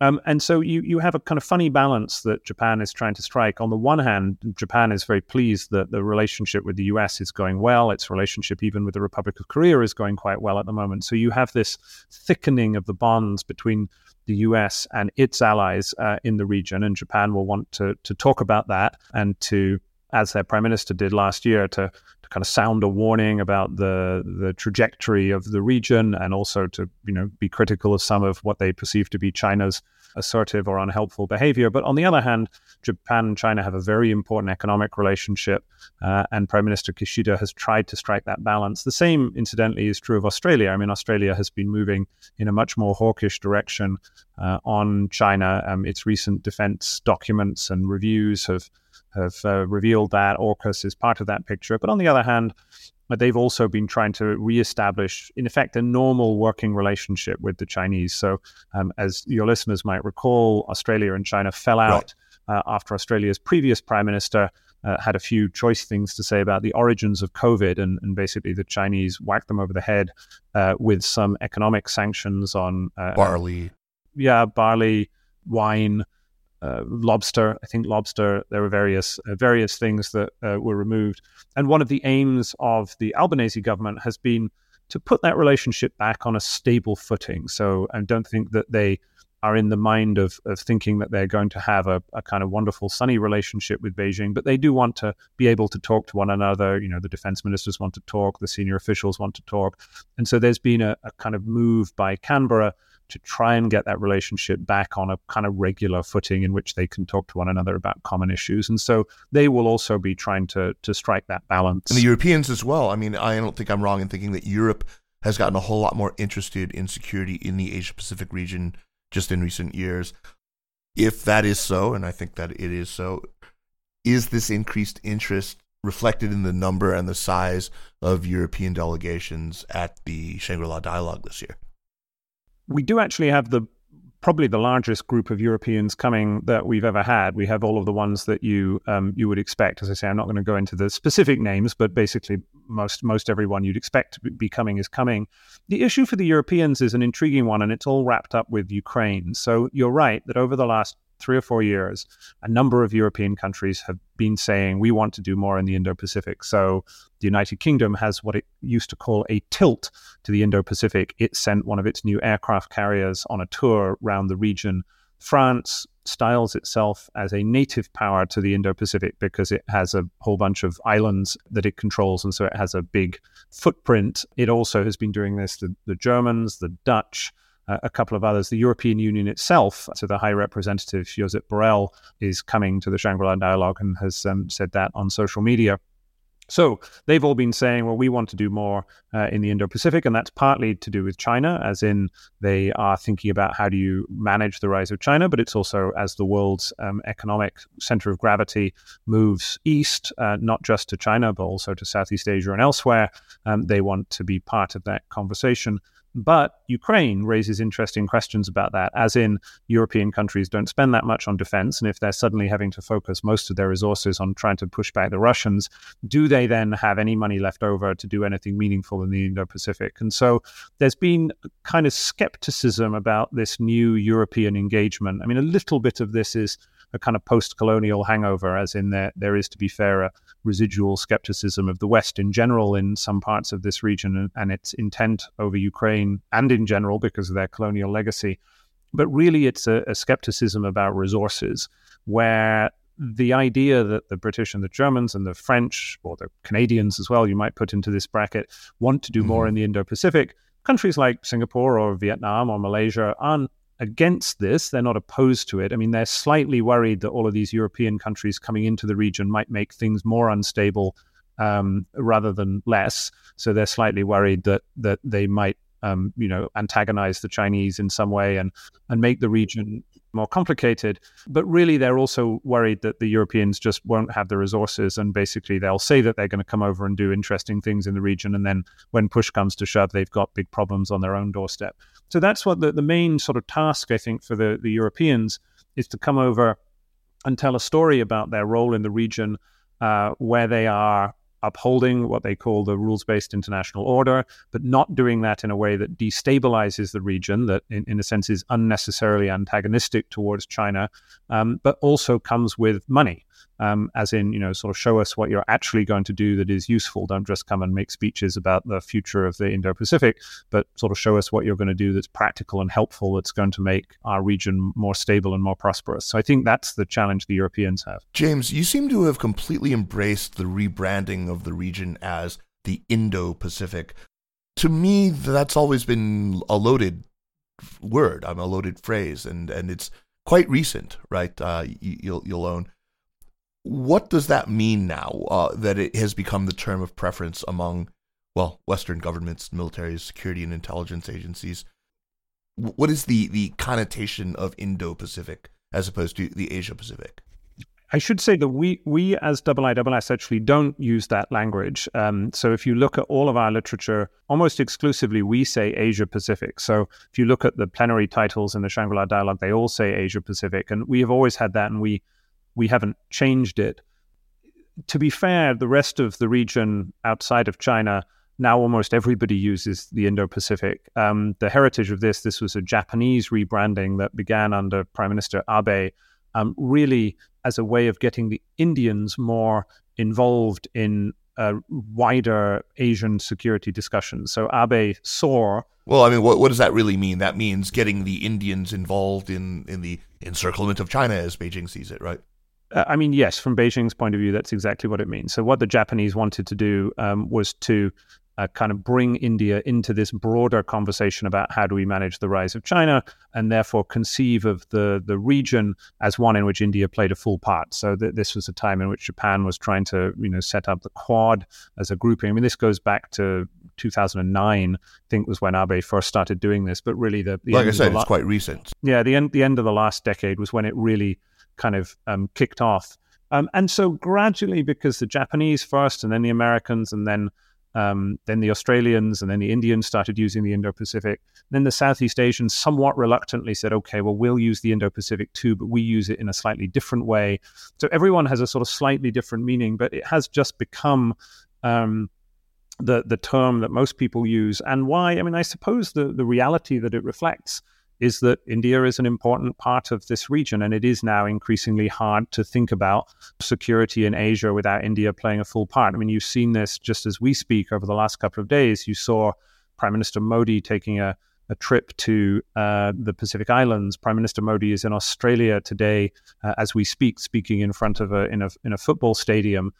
um, and so you, you have a kind of funny balance that Japan is trying to strike. On the one hand, Japan is very pleased that the relationship with the US is going well. Its relationship, even with the Republic of Korea, is going quite well at the moment. So you have this thickening of the bonds between the US and its allies uh, in the region. And Japan will want to, to talk about that and to, as their prime minister did last year, to, kind of sound a warning about the, the trajectory of the region and also to you know, be critical of some of what they perceive to be China's assertive or unhelpful behavior. But on the other hand, Japan and China have a very important economic relationship, uh, and Prime Minister Kishida has tried to strike that balance. The same, incidentally, is true of Australia. I mean, Australia has been moving in a much more hawkish direction uh, on China. Um, its recent defense documents and reviews have have uh, revealed that AUKUS is part of that picture. But on the other hand, they've also been trying to reestablish, in effect, a normal working relationship with the Chinese. So, um, as your listeners might recall, Australia and China fell out right. uh, after Australia's previous prime minister uh, had a few choice things to say about the origins of COVID, and, and basically the Chinese whacked them over the head uh, with some economic sanctions on uh, barley. Yeah, barley, wine uh, lobster. I think lobster. There were various uh, various things that uh, were removed, and one of the aims of the Albanese government has been to put that relationship back on a stable footing. So I don't think that they are in the mind of, of thinking that they're going to have a, a, kind of wonderful, sunny relationship with Beijing, but they do want to be able to talk to one another. You know, the defense ministers want to talk, the senior officials want to talk. And so there's been a, a kind of move by Canberra to try and get that relationship back on a kind of regular footing in which they can talk to one another about common issues. And so they will also be trying to to strike that balance. And the Europeans as well. I mean, I don't think I'm wrong in thinking that Europe has gotten a whole lot more interested in security in the Asia Pacific region just in recent years. If that is so, and I think that it is so, is this increased interest reflected in the number and the size of European delegations at the Shangri La Dialogue this year? We do actually have the probably the largest group of Europeans coming that we've ever had. We have all of the ones that you um, you would expect. As I say, I'm not going to go into the specific names, but basically most most everyone you'd expect to be coming is coming. The issue for the Europeans is an intriguing one, and it's all wrapped up with Ukraine. So you're right that over the last three or four years, a number of European countries have been saying we want to do more in the Indo Pacific. So the United Kingdom has what it used to call a tilt to the Indo Pacific. It sent one of its new aircraft carriers on a tour around the region. France styles itself as a native power to the Indo Pacific because it has a whole bunch of islands that it controls, and so it has a big footprint. It also has been doing this, the, the Germans, the Dutch, a couple of others. The European Union itself, so the High Representative Josep Borrell, is coming to the Shangri La Dialogue and has um, said that on social media. So they've all been saying, well, we want to do more uh, in the Indo Pacific, and that's partly to do with China, as in they are thinking about how do you manage the rise of China, but it's also as the world's um, economic center of gravity moves east, uh, not just to China, but also to Southeast Asia and elsewhere. Um, they want to be part of that conversation. But Ukraine raises interesting questions about that, as in European countries don't spend that much on defense. And if they're suddenly having to focus most of their resources on trying to push back the Russians, do they then have any money left over to do anything meaningful in the Indo Pacific? And so there's been kind of skepticism about this new European engagement. I mean, a little bit of this is a kind of post-colonial hangover, as in there there is, to be fair, a residual skepticism of the West in general in some parts of this region and, its intent over Ukraine and in general because of their colonial legacy. But really, it's a, a skepticism about resources, where the idea that the British and the Germans and the French, or the Canadians as well, you might put into this bracket, want to do mm-hmm. more in the Indo Pacific. Countries like Singapore or Vietnam or Malaysia aren't against this. They're not opposed to it. I mean, they're slightly worried that all of these European countries coming into the region might make things more unstable um, rather than less. So they're slightly worried that that they might, um, you know, antagonize the Chinese in some way and and make the region more complicated. But really, they're also worried that the Europeans just won't have the resources, and basically they'll say that they're going to come over and do interesting things in the region, and then when push comes to shove, they've got big problems on their own doorstep. So that's what the, the main sort of task, I think, for the, the Europeans is to come over and tell a story about their role in the region, uh, where they are upholding what they call the rules based international order, but not doing that in a way that destabilizes the region, that in, in a sense is unnecessarily antagonistic towards China, um, but also comes with money um, as in, you know, sort of show us what you're actually going to do that is useful. Don't just come and make speeches about the future of the Indo Pacific, but sort of show us what you're going to do that's practical and helpful, that's going to make our region more stable and more prosperous. So I think that's the challenge the Europeans have. James, you seem to have completely embraced the rebranding of the region as the Indo Pacific. To me, that's always been a loaded word. I'm a loaded phrase, and and it's quite recent, right? Uh, you, will you'll own what does that mean now uh, that it has become the term of preference among, well, Western governments, military, security, and intelligence agencies? What is the, the connotation of Indo Pacific as opposed to the Asia Pacific? I should say that we we as IISS actually don't use that language. Um, so if you look at all of our literature, almost exclusively we say Asia Pacific. So if you look at the plenary titles in the Shangri-La Dialogue, they all say Asia Pacific, and we have always had that, and we we haven't changed it. To be fair, the rest of the region outside of China now almost everybody uses the Indo-Pacific. Um, the heritage of this, this was a Japanese rebranding that began under Prime Minister Abe, um, really as a way of getting the Indians more involved in uh, wider Asian security discussions. So Abe saw. Well, I mean, what, what does that really mean? That means getting the Indians involved in, in the encirclement of China, as Beijing sees it, right? Uh, I mean, yes, from Beijing's point of view, that's exactly what it means. So, what the Japanese wanted to do um, was to uh, kind of bring India into this broader conversation about how do we manage the rise of China, and therefore conceive of the the region as one in which India played a full part. So th- this was a time in which Japan was trying to you know set up the Quad as a grouping. I mean, this goes back to 2009. I think was when Abe first started doing this, but really the, the like I said, la- it's quite recent. Yeah, the end the end of the last decade was when it really kind of um, kicked off. Um, and so gradually, because the Japanese first, and then the Americans, and then um, then the Australians and then the Indians started using the Indo Pacific. Then the Southeast Asians somewhat reluctantly said, okay, well, we'll use the Indo Pacific too, but we use it in a slightly different way. So everyone has a sort of slightly different meaning, but it has just become. Um, the, the term that most people use and why I mean I suppose the, the reality that it reflects is that India is an important part of this region, and it is now increasingly hard to think about security in Asia without India playing a full part. I mean, you've seen this just as we speak over the last couple of days. You saw Prime Minister Modi taking a a trip to uh, the Pacific Islands. Prime Minister Modi is in Australia today, uh, as we speak, speaking in front of a in a in a football stadium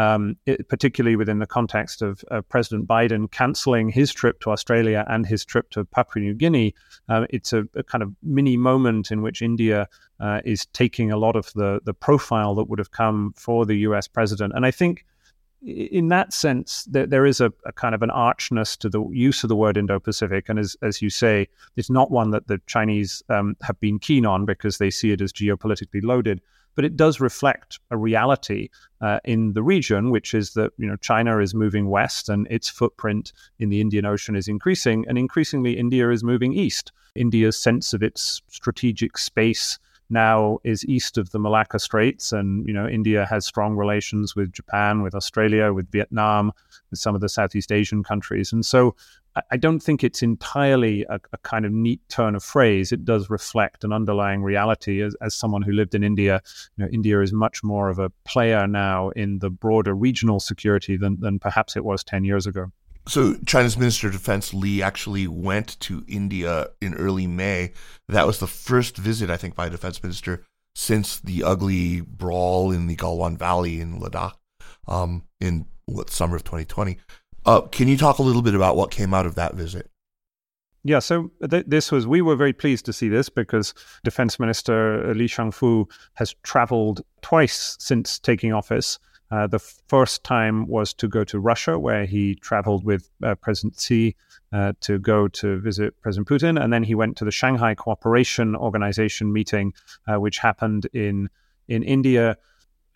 um, it, particularly within the context of President Biden canceling his trip to Australia and his trip to Papua New Guinea. Uh, it's a, a, kind of mini moment in which India uh, is taking a lot of the the profile that would have come for the U.S. president, and I think. In that sense, there, there is a, a, kind of an archness to the use of the word Indo-Pacific, and as as you say, it's not one that the Chinese um, have been keen on because they see it as geopolitically loaded but it does reflect a reality uh, in the region, which is that you know China is moving west and its footprint in the Indian Ocean is increasing, and increasingly India is moving east. India's sense of its strategic space now is east of the Malacca Straits, and you know India has strong relations with Japan, with Australia, with Vietnam, with some of the Southeast Asian countries, and so I don't think it's entirely a, a, kind of neat turn of phrase. It does reflect an underlying reality. As, as someone who lived in India, you know, India is much more of a player now in the broader regional security than, than perhaps it was 10 years ago. So, China's Minister of Defense Li actually went to India in early May. That was the first visit, I think, by a defense minister since the ugly brawl in the Galwan Valley in Ladakh um, in what summer of 2020. Uh, can you talk a little bit about what came out of that visit? Yeah, so th- this was, we were very pleased to see this because Defense Minister Li Shangfu has traveled twice since taking office. Uh, the first time was to go to Russia, where he traveled with uh, President Xi uh, to go to visit President Putin. And then he went to the Shanghai Cooperation Organization meeting, uh, which happened in, in India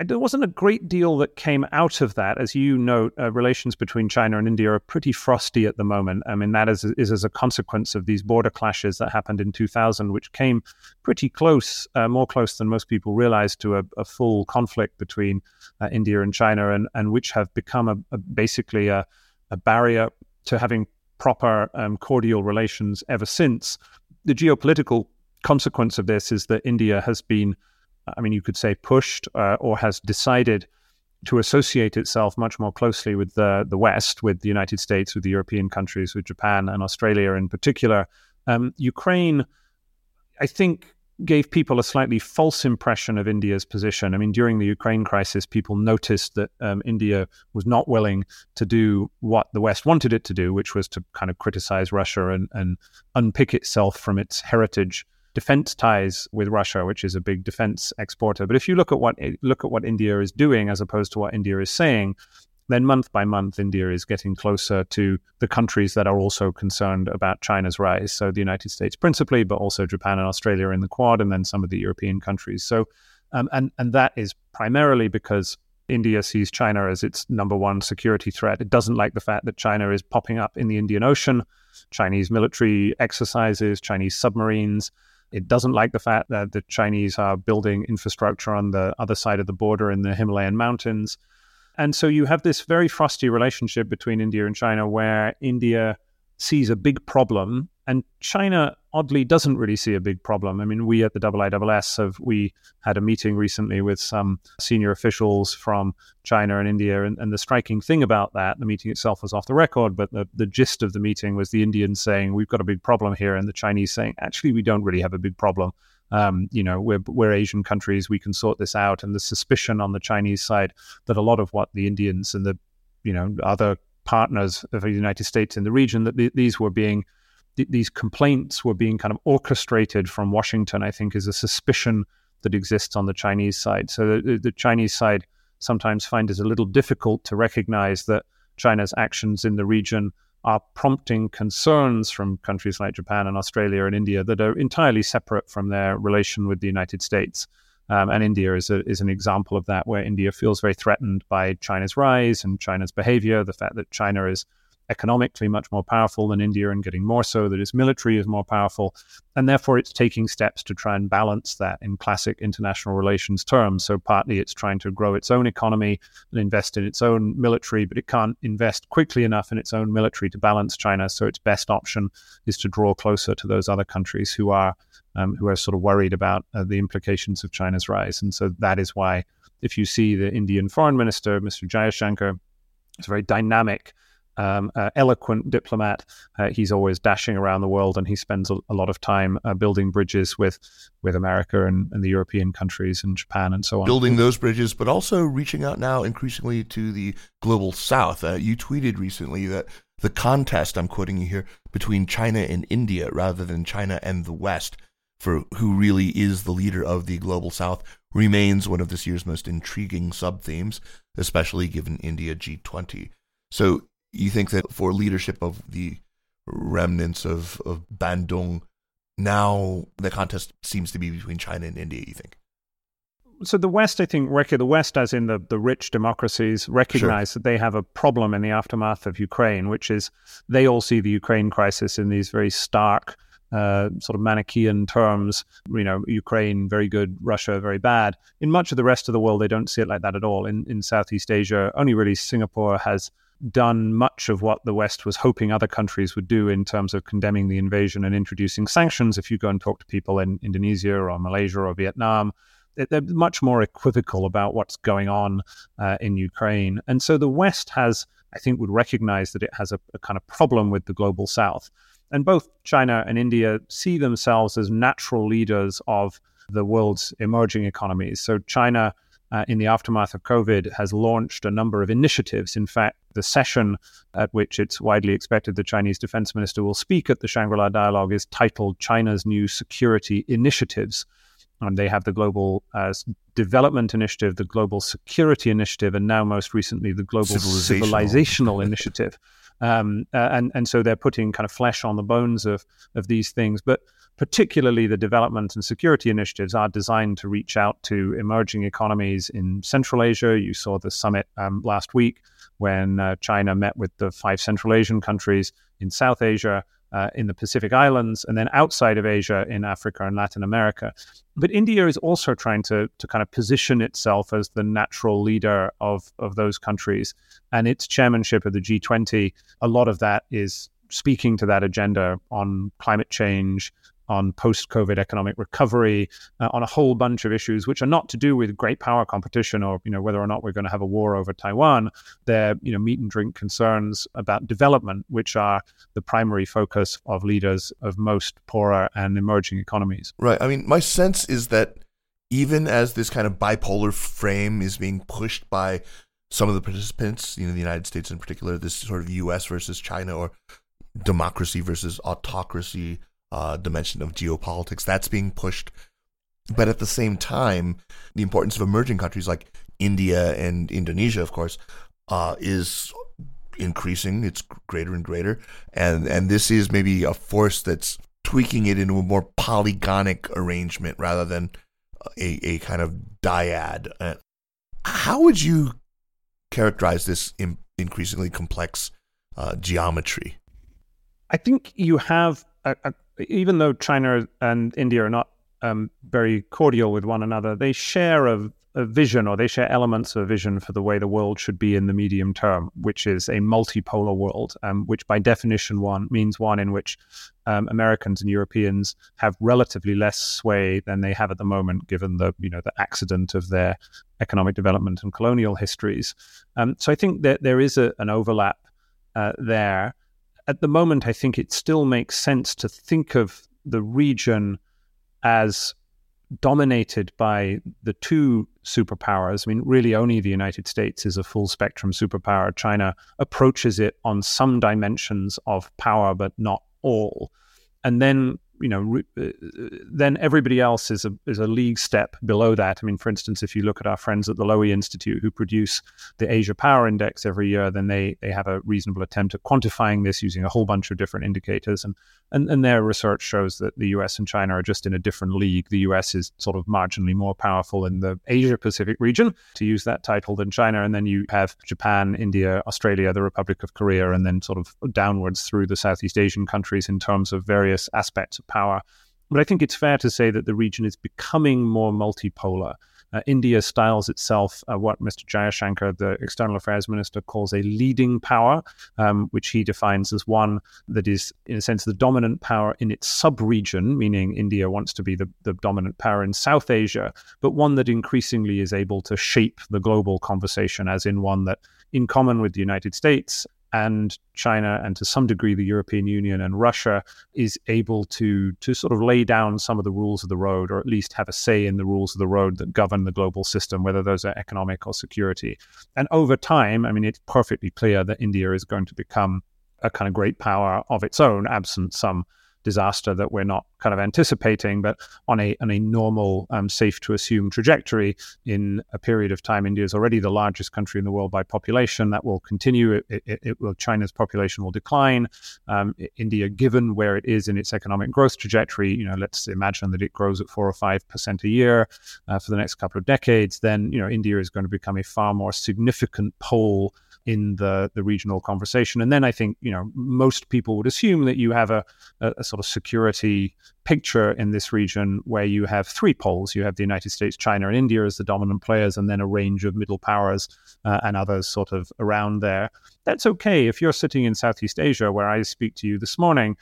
there wasn't a great deal that came out of that. As you note, uh, relations between China and India are pretty frosty at the moment. I mean, that is, is as a consequence of these border clashes that happened in 2000, which came pretty close, uh, more close than most people realized, to a, a full conflict between uh, India and China, and, and which have become a, a basically a, a, barrier to having proper um, cordial relations ever since. The geopolitical consequence of this is that India has been I mean, you could say pushed uh, or has decided to associate itself much more closely with the, the West, with the United States, with the European countries, with Japan and Australia in particular. Um, Ukraine, I think, gave people a slightly false impression of India's position. I mean, during the Ukraine crisis, people noticed that um, India was not willing to do what the West wanted it to do, which was to kind of criticize Russia and, and unpick itself from its heritage defense ties with Russia, which is a big defense exporter. But if you look at what look at what India is doing as opposed to what India is saying, then month by month, India is getting closer to the countries that are also concerned about China's rise. So the United States principally, but also Japan and Australia in the Quad, and then some of the European countries. So, um, and and that is primarily because India sees China as its number one security threat. It doesn't like the fact that China is popping up in the Indian Ocean, Chinese military exercises, Chinese submarines. It doesn't like the fact that the Chinese are building infrastructure on the other side of the border in the Himalayan mountains. And so you have this very frosty relationship between India and China where India sees a big problem And China, oddly, doesn't really see a big problem. I mean, we at the IISS have we had a meeting recently with some senior officials from China and India, and, and the striking thing about that, the meeting itself was off the record, but the, the gist of the meeting was the Indians saying we've got a big problem here, and the Chinese saying actually we don't really have a big problem. Um, you know, we're, we're Asian countries, we can sort this out. And the suspicion on the Chinese side that a lot of what the Indians and the, you know, other partners of the United States in the region, that th- these were being th- these complaints were being kind of orchestrated from Washington, I think is a suspicion that exists on the Chinese side. So the, the Chinese side sometimes find it a little difficult to recognize that China's actions in the region are prompting concerns from countries like Japan and Australia and India that are entirely separate from their relation with the United States. Um, and India is, a, is an example of that, where India feels very threatened by China's rise and China's behavior, the fact that China is economically much more powerful than India and getting more so, that its military is more powerful. And therefore, it's taking steps to try and balance that in classic international relations terms. So, partly it's trying to grow its own economy and invest in its own military, but it can't invest quickly enough in its own military to balance China. So, its best option is to draw closer to those other countries who are. Um, who are sort of worried about uh, the implications of China's rise. And so that is why, if you see the Indian foreign minister, Mr. Jaishankar, it's a very dynamic um, uh, eloquent diplomat. Uh, he's always dashing around the world, and he spends a, a lot of time uh, building bridges with with America and, and, the European countries and Japan and so on. Building those bridges, but also reaching out now increasingly to the global South. Uh, you tweeted recently that the contest, I'm quoting you here, between China and India rather than China and the West for who really is the leader of the global South remains one of this year's most intriguing sub themes, especially given India G20. So you think that for leadership of the remnants of, of Bandung, now the contest seems to be between China and India, you think? So the West, I think, the West, as in the, the rich democracies, recognize sure. that they have a problem in the aftermath of Ukraine, which is they all see the Ukraine crisis in these very stark, uh, sort of Manichaean terms. You know, Ukraine very good, Russia very bad. In much of the rest of the world, they don't see it like that at all. In in Southeast Asia, only really Singapore has done much of what the West was hoping other countries would do in terms of condemning the invasion and introducing sanctions. If you go and talk to people in Indonesia or Malaysia or Vietnam, they're much more equivocal about what's going on uh, in Ukraine. And so the West has, I think, would recognize that it has a, a kind of problem with the global South. And both China and India see themselves as natural leaders of the world's emerging economies. So China uh, in the aftermath of COVID, has launched a number of initiatives. In fact, the session at which it's widely expected the Chinese defense minister will speak at the Shangri La Dialogue is titled China's New Security Initiatives. And they have the Global uh, Development Initiative, the Global Security Initiative, and now most recently the Global Civilizational, Civilizational Initiative. Um, uh, and and so they're putting kind of flesh on the bones of of these things. But particularly the development and security initiatives are designed to reach out to emerging economies in Central Asia. You saw the summit um, last week when uh, China met with the five Central Asian countries in South Asia. Uh, in the Pacific Islands, and then outside of Asia in Africa and Latin America. But India is also trying to, to kind of position itself as the natural leader of, of those countries. And its chairmanship of the G20, a lot of that is speaking to that agenda on climate change, on post COVID economic recovery, uh, on a whole bunch of issues which are not to do with great power competition or you know whether or not we're going to have a war over Taiwan. They're you know meat and drink concerns about development, which are the primary focus of leaders of most poorer and emerging economies. Right. I mean, my sense is that even as this kind of bipolar frame is being pushed by some of the participants, you know, the United States in particular, this sort of U.S. versus China or democracy versus autocracy uh, dimension of geopolitics. That's being pushed. But at the same time, the importance of emerging countries like India and Indonesia, of course, uh, is increasing. It's greater and greater. And, and this is maybe a force that's tweaking it into a more polygonic arrangement rather than a, a kind of dyad. Uh, how would you characterize this in, increasingly complex uh, geometry? I think you have a, a, even though China and India are not um, very cordial with one another, they share a, a vision or they share elements of a vision for the way the world should be in the medium term, which is a multipolar world, um, which by definition one means one in which um, Americans and Europeans have relatively less sway than they have at the moment, given the you know the accident of their economic development and colonial histories. Um, so I think that there is a, an overlap uh, there. At the moment, I think it still makes sense to think of the region as dominated by the two superpowers. I mean, really, only the United States is a full spectrum superpower. China approaches it on some dimensions of power, but not all. And then you know, uh, then everybody else is a is a league step below that. I mean, for instance, if you look at our friends at the Lowy Institute who produce the Asia Power Index every year, then they they have a reasonable attempt at quantifying this using a whole bunch of different indicators, and and, and their research shows that the U.S. and China are just in a different league. The U.S. is sort of marginally more powerful in the Asia Pacific region, to use that title, than China, and then you have Japan, India, Australia, the Republic of Korea, and then sort of downwards through the Southeast Asian countries in terms of various aspects of power. But I think it's fair to say that the region is becoming more multipolar. Uh, India styles itself uh, what Mr. Jaishankar, the external affairs minister, calls a leading power, um, which he defines as one that is, in a sense, the dominant power in its sub region, meaning India wants to be the, the dominant power in South Asia, but one that increasingly is able to shape the global conversation, as in one that, in common with the United States, and China and to some degree the European Union and Russia is able to to sort of lay down some of the rules of the road or at least have a say in the rules of the road that govern the global system whether those are economic or security. And over time I mean it's perfectly clear that India is going to become a kind of great power of its own absent some disaster that we're not kind of anticipating, but on a on a normal, um, safe to assume trajectory in a period of time. India is already the largest country in the world by population. That will continue. It, it, it will, China's population will decline. Um, India, given where it is in its economic growth trajectory, you know, let's imagine that it grows at four or five percent a year uh, for the next couple of decades. Then you know, India is going to become a far more significant pole in the the regional conversation. And then I think you know most people would assume that you have a, a, a, sort of security picture in this region where you have three poles. You have the United States, China, and India as the dominant players, and then a range of middle powers uh, and others sort of around there. That's okay if you're sitting in Southeast Asia, where I speak to you this morning.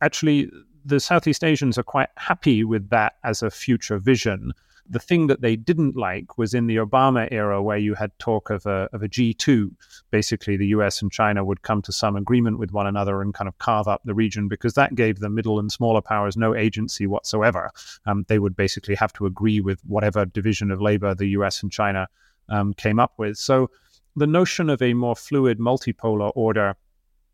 Actually, the Southeast Asians are quite happy with that as a future vision. The thing that they didn't like was in the Obama era, where you had talk of a, of a G2. Basically, the US and China would come to some agreement with one another and kind of carve up the region because that gave the middle and smaller powers no agency whatsoever. Um, they would basically have to agree with whatever division of labor the US and China um, came up with. So the notion of a more fluid multipolar order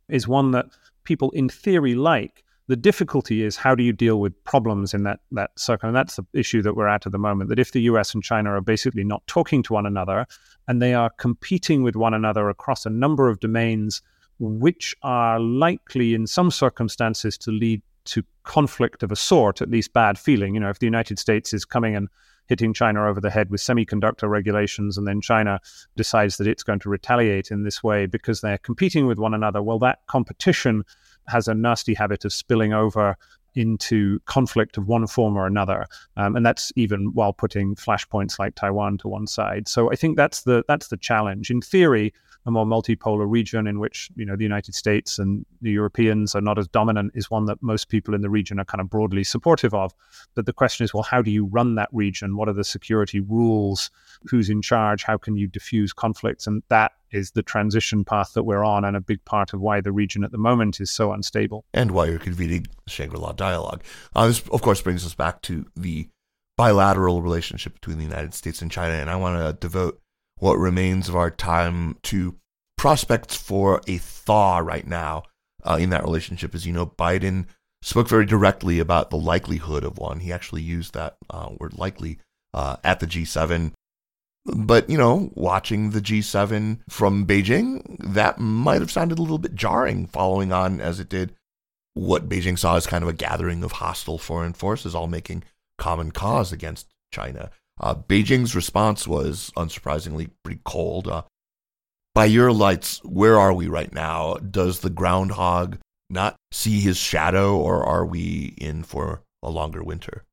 is one that people in theory like the difficulty is how do you deal with problems in that that circle, and that's the issue that we're at at the moment. That if the U.S. and China are basically not talking to one another, and they are competing with one another across a number of domains, which are likely in some circumstances to lead to conflict of a sort, at least bad feeling. You know, if the United States is coming and hitting China over the head with semiconductor regulations, and then China decides that it's going to retaliate in this way because they're competing with one another, well, that competition has a nasty habit of spilling over into conflict of one form or another, um, and that's even while putting flashpoints like Taiwan to one side. So I think that's the that's the challenge. In theory, a more multipolar region in which you know the United States and the Europeans are not as dominant is one that most people in the region are kind of broadly supportive of. But the question is, well, how do you run that region? What are the security rules? Who's in charge? How can you diffuse conflicts? And that is the transition path that we're on, and a big part of why the region at the moment is so unstable. And why you're convening the Shangri La dialogue. Uh, this, of course, brings us back to the bilateral relationship between the United States and China, and I want to devote what remains of our time to prospects for a thaw right now uh, in that relationship. As you know, Biden spoke very directly about the likelihood of one. He actually used that uh, word likely uh, at the G7. But, you know, watching the G7 from Beijing, that might have sounded a little bit jarring, following on as it did what Beijing saw as kind of a gathering of hostile foreign forces all making common cause against China. Uh, Beijing's response was unsurprisingly pretty cold. Uh, by your lights, where are we right now? Does the groundhog not see his shadow, or are we in for a longer winter?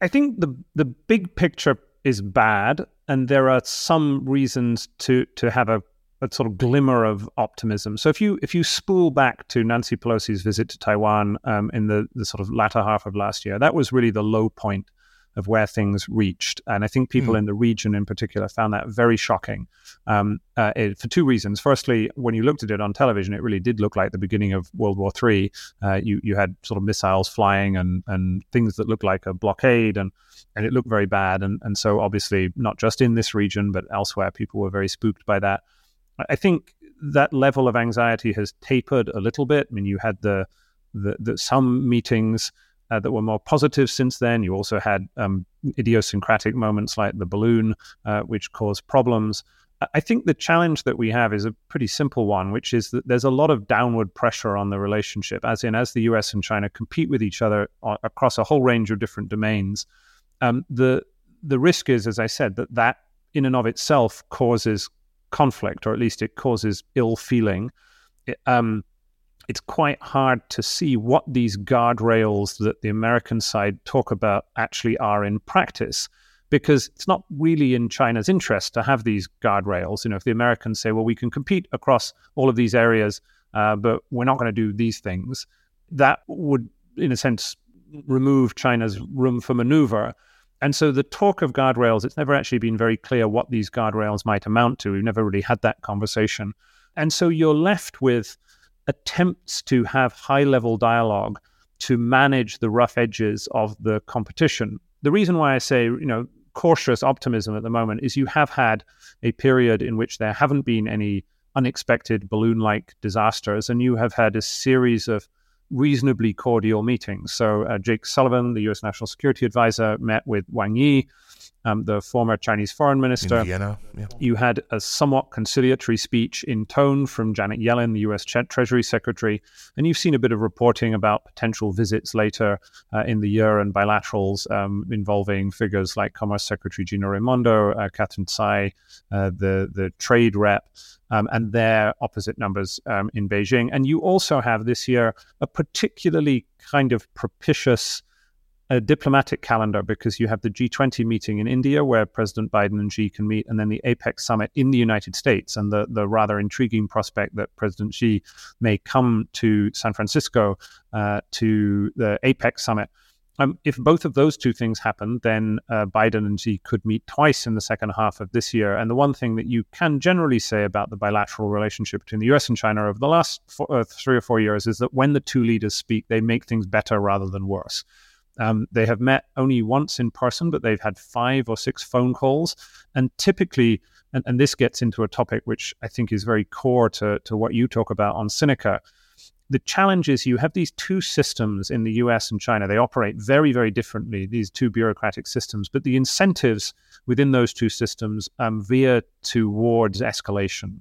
I think the the big picture is bad. and there are some reasons to to have a, a sort of glimmer of optimism. So if you if you spool back to Nancy Pelosi's visit to Taiwan um, in the the sort of latter half of last year, that was really the low point of where things reached. And I think people mm. in the region in particular found that very shocking um, uh, it, for two reasons. Firstly, when you looked at it on television, it really did look like the beginning of World War III. Uh, you, you had sort of missiles flying and, and things that looked like a blockade, and, and it looked very bad. And, and so, obviously, not just in this region, but elsewhere, people were very spooked by that. I think that level of anxiety has tapered a little bit. I mean, you had the, the, the some meetings uh, that were more positive since then. You also had um, idiosyncratic moments like the balloon, uh, which caused problems. I think the challenge that we have is a pretty simple one, which is that there's a lot of downward pressure on the relationship, as in, as the US and China compete with each other across a whole range of different domains. Um, the the risk is, as I said, that that in and of itself causes conflict, or at least it causes ill feeling. It, um, it's quite hard to see what these guardrails that the American side talk about actually are in practice because it's not really in China's interest to have these guardrails. You know, if the Americans say, well, we can compete across all of these areas, uh, but we're not going to do these things, that would, in a sense, remove China's room for maneuver. And so the talk of guardrails, it's never actually been very clear what these guardrails might amount to. We've never really had that conversation. And so you're left with attempts to have high level dialogue to manage the rough edges of the competition. The reason why I say, you know, cautious optimism at the moment is you have had a period in which there haven't been any unexpected balloon like disasters, and you have had a series of reasonably cordial meetings. So, uh, Jake Sullivan, the US National Security Advisor, met with Wang Yi um, the former Chinese foreign minister. In Vienna, yeah. You had a somewhat conciliatory speech in tone from Janet Yellen, the U.S. Treasury Secretary, and you've seen a bit of reporting about potential visits later uh, in the year and bilaterals um, involving figures like Commerce Secretary Gina Raimondo, uh, Katherine Tai, uh, the the trade rep. Um, and their opposite numbers um, in Beijing. And you also have this year a particularly kind of propitious a diplomatic calendar because you have the G20 meeting in India where President Biden and Xi can meet, and then the APEC summit in the United States, and the, the rather intriguing prospect that President Xi may come to San Francisco uh, to the APEC summit. Um, if both of those two things happen, then uh, Biden and Xi could meet twice in the second half of this year. And the one thing that you can generally say about the bilateral relationship between the US and China over the last four, uh, three or four years is that when the two leaders speak, they make things better rather than worse. Um, they have met only once in person, but they've had five or six phone calls. And typically, and, and this gets into a topic which I think is very core to, to what you talk about on Sinica. The challenge is you have these two systems in the US and China. They operate very, very differently, these two bureaucratic systems, but the incentives within those two systems um, veer towards escalation.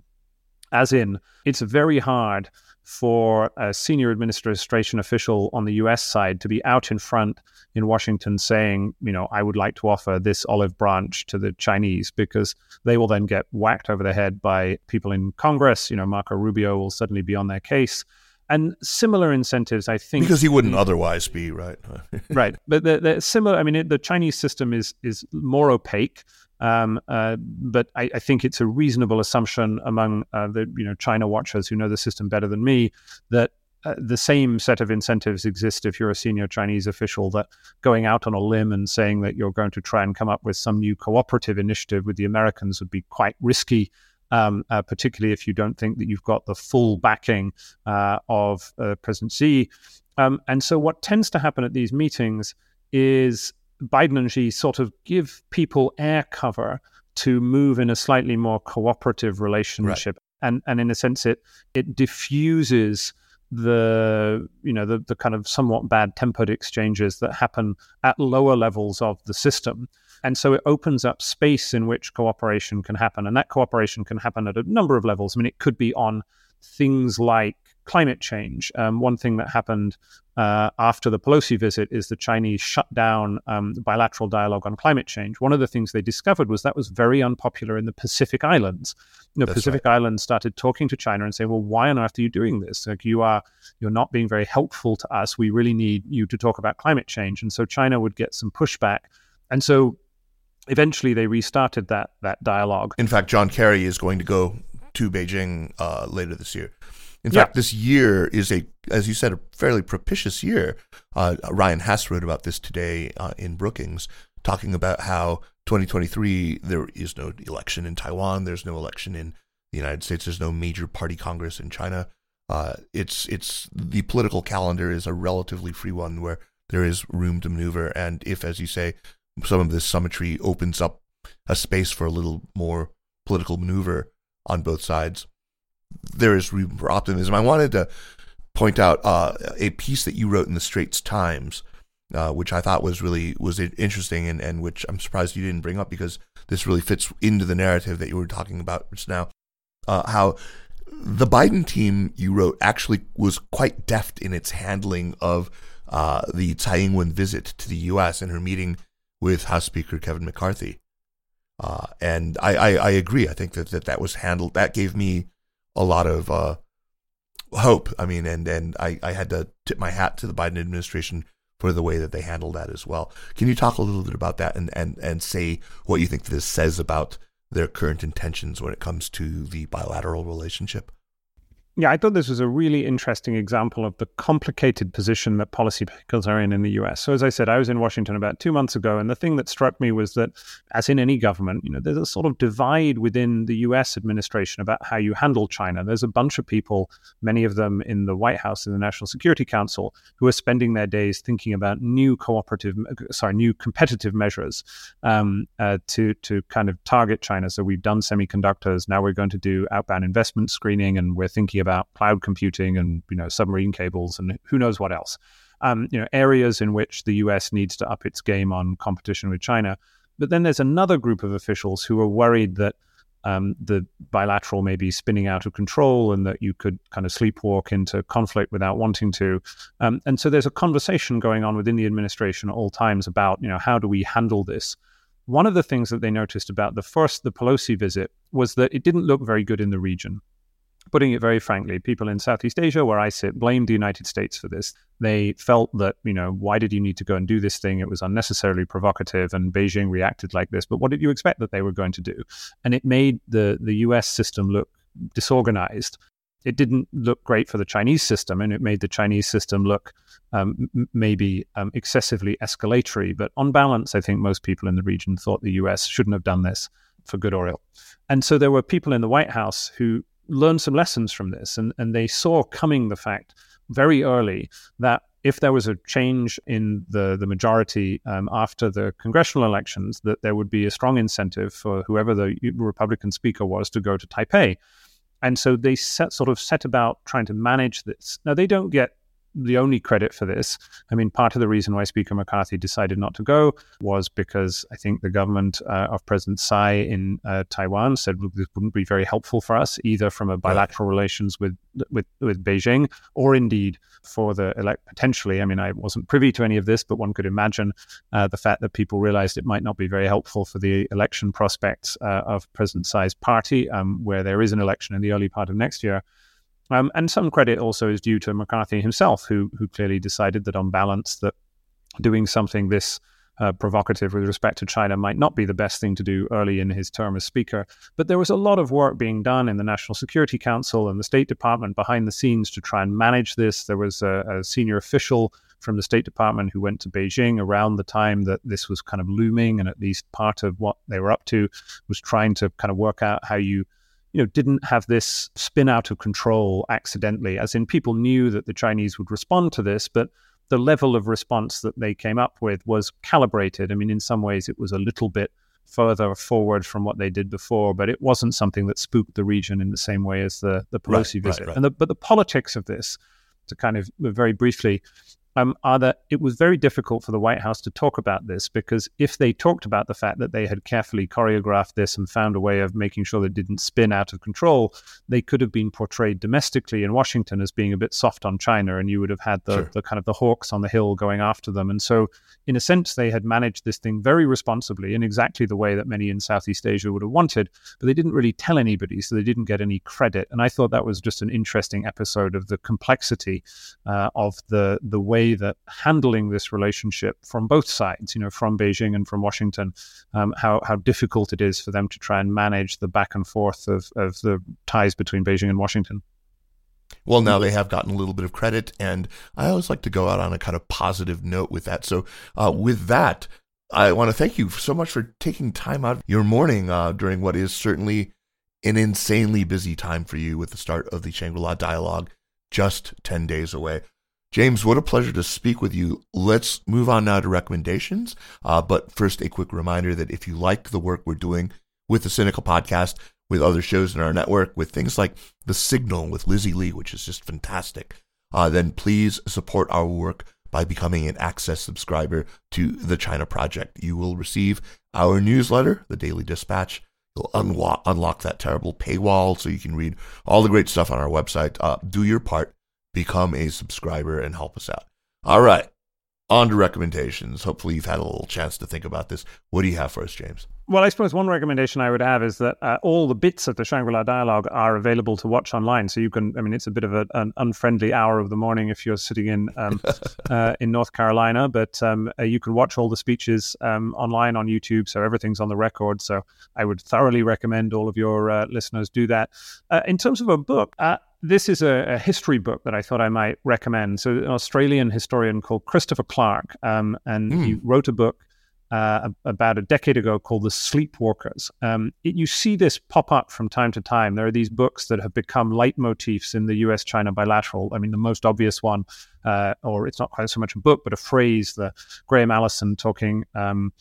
As in, it's very hard for a senior administration official on the US side to be out in front in Washington saying, you know, I would like to offer this olive branch to the Chinese because they will then get whacked over the head by people in Congress. You know, Marco Rubio will suddenly be on their case. And similar incentives, I think, because he wouldn't otherwise be right. right, but the, the similar. I mean, it, the Chinese system is is more opaque. Um, uh, but I, I, think it's a reasonable assumption among uh, the you know China watchers who know the system better than me that uh, the same set of incentives exist if you're a senior Chinese official. That going out on a limb and saying that you're going to try and come up with some new cooperative initiative with the Americans would be quite risky. Um, uh, particularly if you don't think that you've got the full backing uh, of uh, President Xi. Um, and so, what tends to happen at these meetings is Biden and Xi sort of give people air cover to move in a slightly more cooperative relationship. Right. And and in a sense it it diffuses the you know the, the kind of somewhat bad tempered exchanges that happen at lower levels of the system. And so it opens up space in which cooperation can happen. And that cooperation can happen at a number of levels. I mean it could be on things like climate change. Um, one thing that happened uh, after the Pelosi visit is the Chinese shut down um, bilateral dialogue on climate change. One of the things they discovered was that was very unpopular in the Pacific Islands. The Pacific right. Islands started talking to China and saying, "Well, why on earth are you doing this? Like, you are you're not being very helpful to us. We really need you to talk about climate change." And so China would get some pushback. And so eventually they restarted that that dialogue. In fact, John Kerry is going to go to Beijing uh, later this year. In yeah. fact, this year is a, as you said, a fairly propitious year. Uh, Ryan Hass wrote about this today uh, in Brookings, talking about how 2023 there is no election in Taiwan, there's no election in the United States, there's no major party congress in China. Uh, it's it's the political calendar is a relatively free one where there is room to maneuver, and if, as you say, some of this symmetry opens up a space for a little more political maneuver on both sides, there is room for optimism. I wanted to point out uh, a piece that you wrote in the Straits Times, uh, which I thought was really was interesting, and, and which I'm surprised you didn't bring up because this really fits into the narrative that you were talking about just now. Uh, how the Biden team you wrote actually was quite deft in its handling of uh, the Tsai Ing-wen visit to the U.S. and her meeting with House Speaker Kevin McCarthy. Uh, and I, I, I, agree. I think that, that that was handled. That gave me a lot of uh, hope. I mean, and and I, I had to tip my hat to the Biden administration for the way that they handled that as well. Can you talk a little bit about that and and and say what you think this says about their current intentions when it comes to the bilateral relationship? Yeah, I thought this was a really interesting example of the complicated position that policymakers are in in the US. So, as I said, I was in Washington about two months ago, and the thing that struck me was that, as in any government, you know, there's a sort of divide within the US administration about how you handle China. There's a bunch of people, many of them in the White House and the National Security Council, who are spending their days thinking about new cooperative, sorry, new competitive measures um, uh, to to kind of target China. So we've done semiconductors. Now we're going to do outbound investment screening, and we're thinking about cloud computing and you know submarine cables and who knows what else. Um, you know areas in which the U.S. needs to up its game on competition with China. But then there's another group of officials who are worried that um, the bilateral may be spinning out of control and that you could kind of sleepwalk into conflict without wanting to. Um, and so there's a conversation going on within the administration at all times about, you know, how do we handle this? One of the things that they noticed about the first, the Pelosi visit, was that it didn't look very good in the region putting it very frankly, people in Southeast Asia, where I sit, blamed the United States for this. They felt that, you know, why did you need to go and do this thing? It was unnecessarily provocative, and Beijing reacted like this. But what did you expect that they were going to do? And it made the, the US system look disorganized. It didn't look great for the Chinese system, and it made the Chinese system look um, maybe um, excessively escalatory. But on balance, I think most people in the region thought the US shouldn't have done this for good or ill. And so there were people in the White House who learned some lessons from this, and, and they saw coming the fact very early that if there was a change in the, the majority um, after the congressional elections, that there would be a strong incentive for whoever the Republican speaker was to go to Taipei. And so they set, sort of set about trying to manage this. Now, they don't get the only credit for this. I mean, part of the reason why Speaker McCarthy decided not to go was because I think the government uh, of President Tsai in uh, Taiwan said this wouldn't be very helpful for us, either from a bilateral relations with with with Beijing or indeed for the elect potentially. I mean, I wasn't privy to any of this, but one could imagine uh, the fact that people realized it might not be very helpful for the election prospects uh, of President Tsai's party, um, where there is an election in the early part of next year. Um, and some credit also is due to McCarthy himself, who who clearly decided that on balance that doing something this uh, provocative with respect to China might not be the best thing to do early in his term as Speaker. But there was a lot of work being done in the National Security Council and the State Department behind the scenes to try and manage this. There was a, a senior official from the State Department who went to Beijing around the time that this was kind of looming, and at least part of what they were up to was trying to kind of work out how you you know, didn't have this spin out of control accidentally, as in people knew that the Chinese would respond to this, but the level of response that they came up with was calibrated. I mean, in some ways, it was a little bit further forward from what they did before, but it wasn't something that spooked the region in the same way as the, the Pelosi right, visit. Right, right. And the, but the politics of this, to kind of very briefly, um, are that it was very difficult for the White House to talk about this because if they talked about the fact that they had carefully choreographed this and found a way of making sure that it didn't spin out of control, they could have been portrayed domestically in Washington as being a bit soft on China, and you would have had the, sure. the kind of the hawks on the hill going after them. And so, in a sense, they had managed this thing very responsibly in exactly the way that many in Southeast Asia would have wanted, but they didn't really tell anybody, so they didn't get any credit. And I thought that was just an interesting episode of the complexity uh, of the the way way that handling this relationship from both sides, you know, from Beijing and from Washington, um, how, how difficult it is for them to try and manage the back and forth of, of the ties between Beijing and Washington. Well, now they have gotten a little bit of credit, and I always like to go out on a kind of positive note with that. So, uh, with that, I want to thank you so much for taking time out of your morning uh, during what is certainly an insanely busy time for you with the start of the Shangri La Dialogue just 10 days away. James, what a pleasure to speak with you. Let's move on now to recommendations. Uh, but first, a quick reminder that if you like the work we're doing with the Sinica Podcast, with other shows in our network, with things like The Signal with Lizzie Lee, which is just fantastic, uh, then please support our work by becoming an Access subscriber to the China Project. You will receive our newsletter, the Daily Dispatch. You'll unlock, unlock that terrible paywall so you can read all the great stuff on our website. Uh, do your part, become a subscriber, and help us out. All right, on to recommendations. Hopefully, you've had a little chance to think about this. What do you have for us, James? Well, I suppose one recommendation I would have is that uh, all the bits of the Shangri La dialogue are available to watch online. So you can, I mean, it's a bit of a, an unfriendly hour of the morning if you're sitting in um, uh, in North Carolina, but um, uh, you can watch all the speeches um, online on YouTube. So everything's on the record. So I would thoroughly recommend all of your uh, listeners do that. Uh, in terms of a book, uh, this is a, a, history book that I thought I might recommend. So, an Australian historian called Christopher Clark, um, and mm. he hmm. wrote a book uh, about a decade ago called The Sleepwalkers. Um, it, you see this pop up from time to time. There are these books that have become leitmotifs in the US China bilateral. I mean, the most obvious one, uh, or it's not quite so much a book, but a phrase, the Graham Allison talking. Um,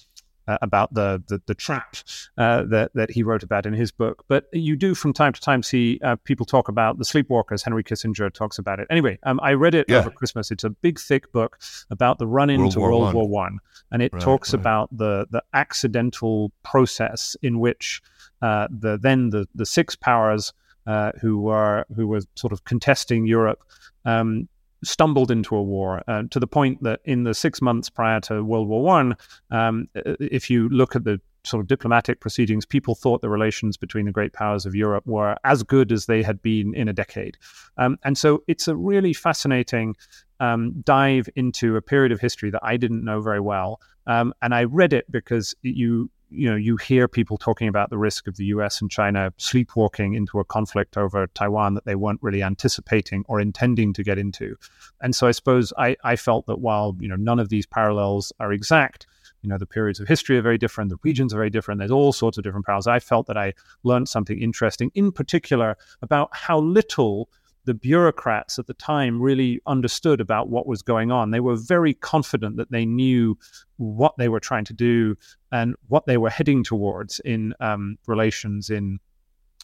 uh, about the the, the trap uh, that that he wrote about in his book. But you do from time to time see uh, people talk about the sleepwalkers. Henry Kissinger talks about it. Anyway, um, I read it yeah. over Christmas. It's a big, thick book about the run into World, War, World War One, and it right, talks right. about the the accidental process in which uh, the then the the six powers. Uh, who were who were sort of contesting Europe um, stumbled into a war uh, to the point that in the six months prior to World War One, um, if you look at the sort of diplomatic proceedings, people thought the relations between the great powers of Europe were as good as they had been in a decade. Um, and so it's a really fascinating um, dive into a period of history that I didn't know very well. Um, and I read it because you you know, you hear people talking about the risk of the US and China sleepwalking into a conflict over Taiwan that they weren't really anticipating or intending to get into. And so I suppose I, I felt that while, you know, none of these parallels are exact, you know, the periods of history are very different, the regions are very different, there's all sorts of different parallels. I felt that I learned something interesting, in particular about how little the bureaucrats at the time really understood about what was going on. They were very confident that they knew what they were trying to do and what they were heading towards in um, relations in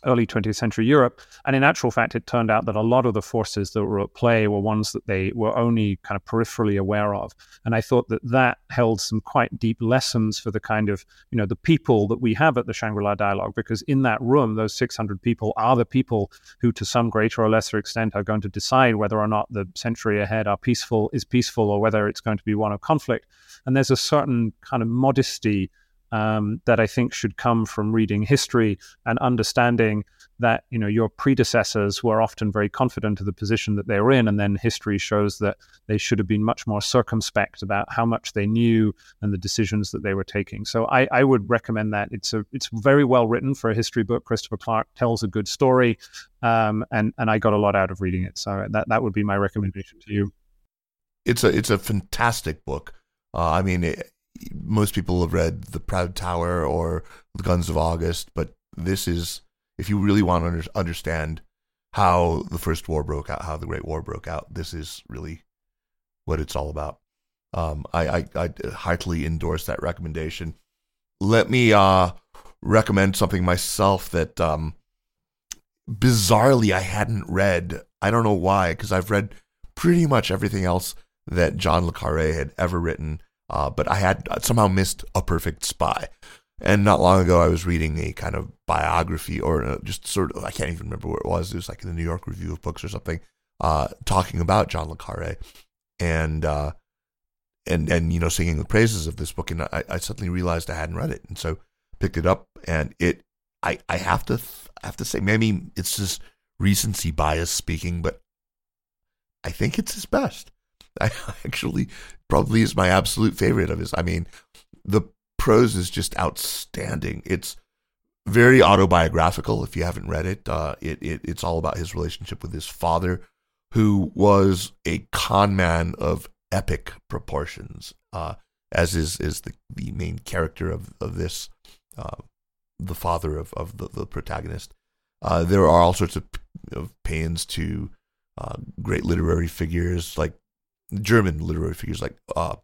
early 20th century Europe. And in actual fact, it turned out that a lot of the forces that were at play were ones that they were only kind of peripherally aware of. And I thought that that held some quite deep lessons for the kind of, you know, the people that we have at the Shangri La Dialogue, because in that room, those 600 people are the people who, to some greater or lesser extent, are going to decide whether or not the century ahead are peaceful, is peaceful, or whether it's going to be one of conflict. And there's a certain kind of modesty um, that I think should come from reading history and understanding that you know your predecessors were often very confident of the position that they were in, and then history shows that they should have been much more circumspect about how much they knew and the decisions that they were taking. So I, I would recommend that. It's a it's very well written for a history book. Christopher Clark tells a good story, um, and and I got a lot out of reading it. So that that would be my recommendation to you. It's a it's a fantastic book. Uh, I mean, it, most people have read The Proud Tower or The Guns of August, but this is, if you really want to under, understand how the First War broke out, how the Great War broke out, this is really what it's all about. Um, I, I, I heartily endorse that recommendation. Let me uh, recommend something myself that um, bizarrely I hadn't read. I don't know why, because I've read pretty much everything else that John Le Carre had ever written uh, but I had somehow missed A Perfect Spy. And not long ago, I was reading a kind of biography or uh, just sort of, I can't even remember where it was. It was like in the New York Review of Books or something, uh, talking about John Le Carre and, uh, and, and, you know, singing the praises of this book. And I, I suddenly realized I hadn't read it. And so picked it up and it, I, I have to, I have to say, maybe it's just recency bias speaking, but I think it's his best. I actually probably is my absolute favorite of his. I mean, the prose is just outstanding. It's very autobiographical. If you haven't read it, uh, it, it it's all about his relationship with his father, who was a con man of epic proportions, uh, as is is the, the main character of of this, uh, the father of of the, the protagonist. Uh, there are all sorts of, of pains to uh, great literary figures like German literary figures like uh,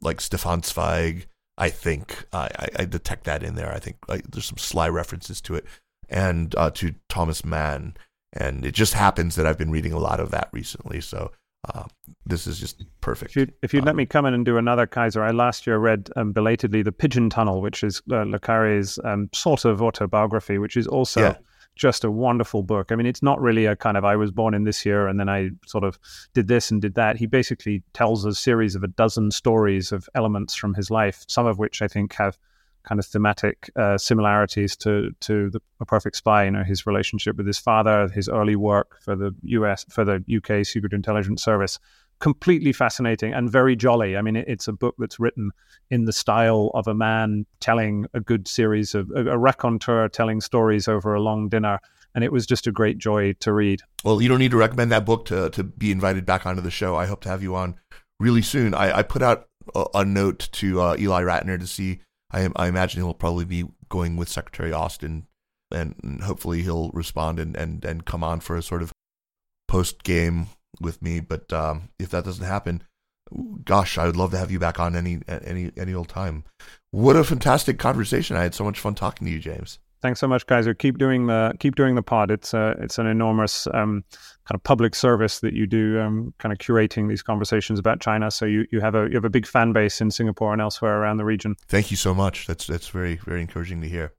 like Stefan Zweig. I think I, I detect that in there. I think like, there's some sly references to it, and uh, to Thomas Mann. And it just happens that I've been reading a lot of that recently. So uh, this is just perfect. If you'd, if you'd um, let me come in and do another Kaiser, I last year read um, belatedly The Pigeon Tunnel, which is uh, Le Carre's um, sort of autobiography, which is also yeah. Just a wonderful book. I mean, it's not really a kind of I was born in this year and then I sort of did this and did that. He basically tells a series of a dozen stories of elements from his life, some of which I think have kind of thematic uh, similarities to to the a Perfect Spy. You know, his relationship with his father, his early work for the U.S. for the UK Secret Intelligence Service. Completely fascinating and very jolly. I mean, it's a book that's written in the style of a man telling a good series of a, raconteur telling stories over a long dinner and it was just a great joy to read. Well, you don't need to recommend that book to to be invited back onto the show. I hope to have you on really soon. I, I put out a, a note to uh, Ely Ratner to see I, I imagine he'll probably be going with Secretary Austin, and hopefully he'll respond and, and, and come on for a sort of post game with me. But um, if that doesn't happen, gosh, I would love to have you back on any any any old time. What a fantastic conversation! I had so much fun talking to you, James. Thanks so much, Kaiser. Keep doing the keep doing the pod. It's a it's an enormous um, kind of public service that you do, um, kind of curating these conversations about China. So you, you have a you have a big fan base in Singapore and elsewhere around the region. Thank you so much. That's that's very very encouraging to hear.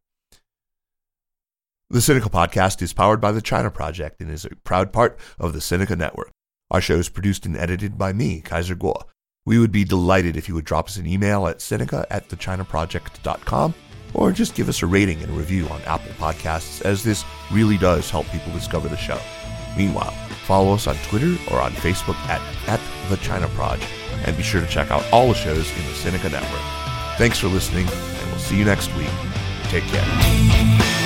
The Sinica Podcast is powered by the China Project and is a proud part of the Sinica Network. Our show is produced and edited by me, Kaiser Kuo. We would be delighted if you would drop us an email at Sinica at thechinaproject.com or just give us a rating and review on Apple Podcasts, as this really does help people discover the show. Meanwhile, follow us on Twitter or on Facebook at, at The China and be sure to check out all the shows in the Sinica Network. Thanks for listening, and we'll see you next week. Take care.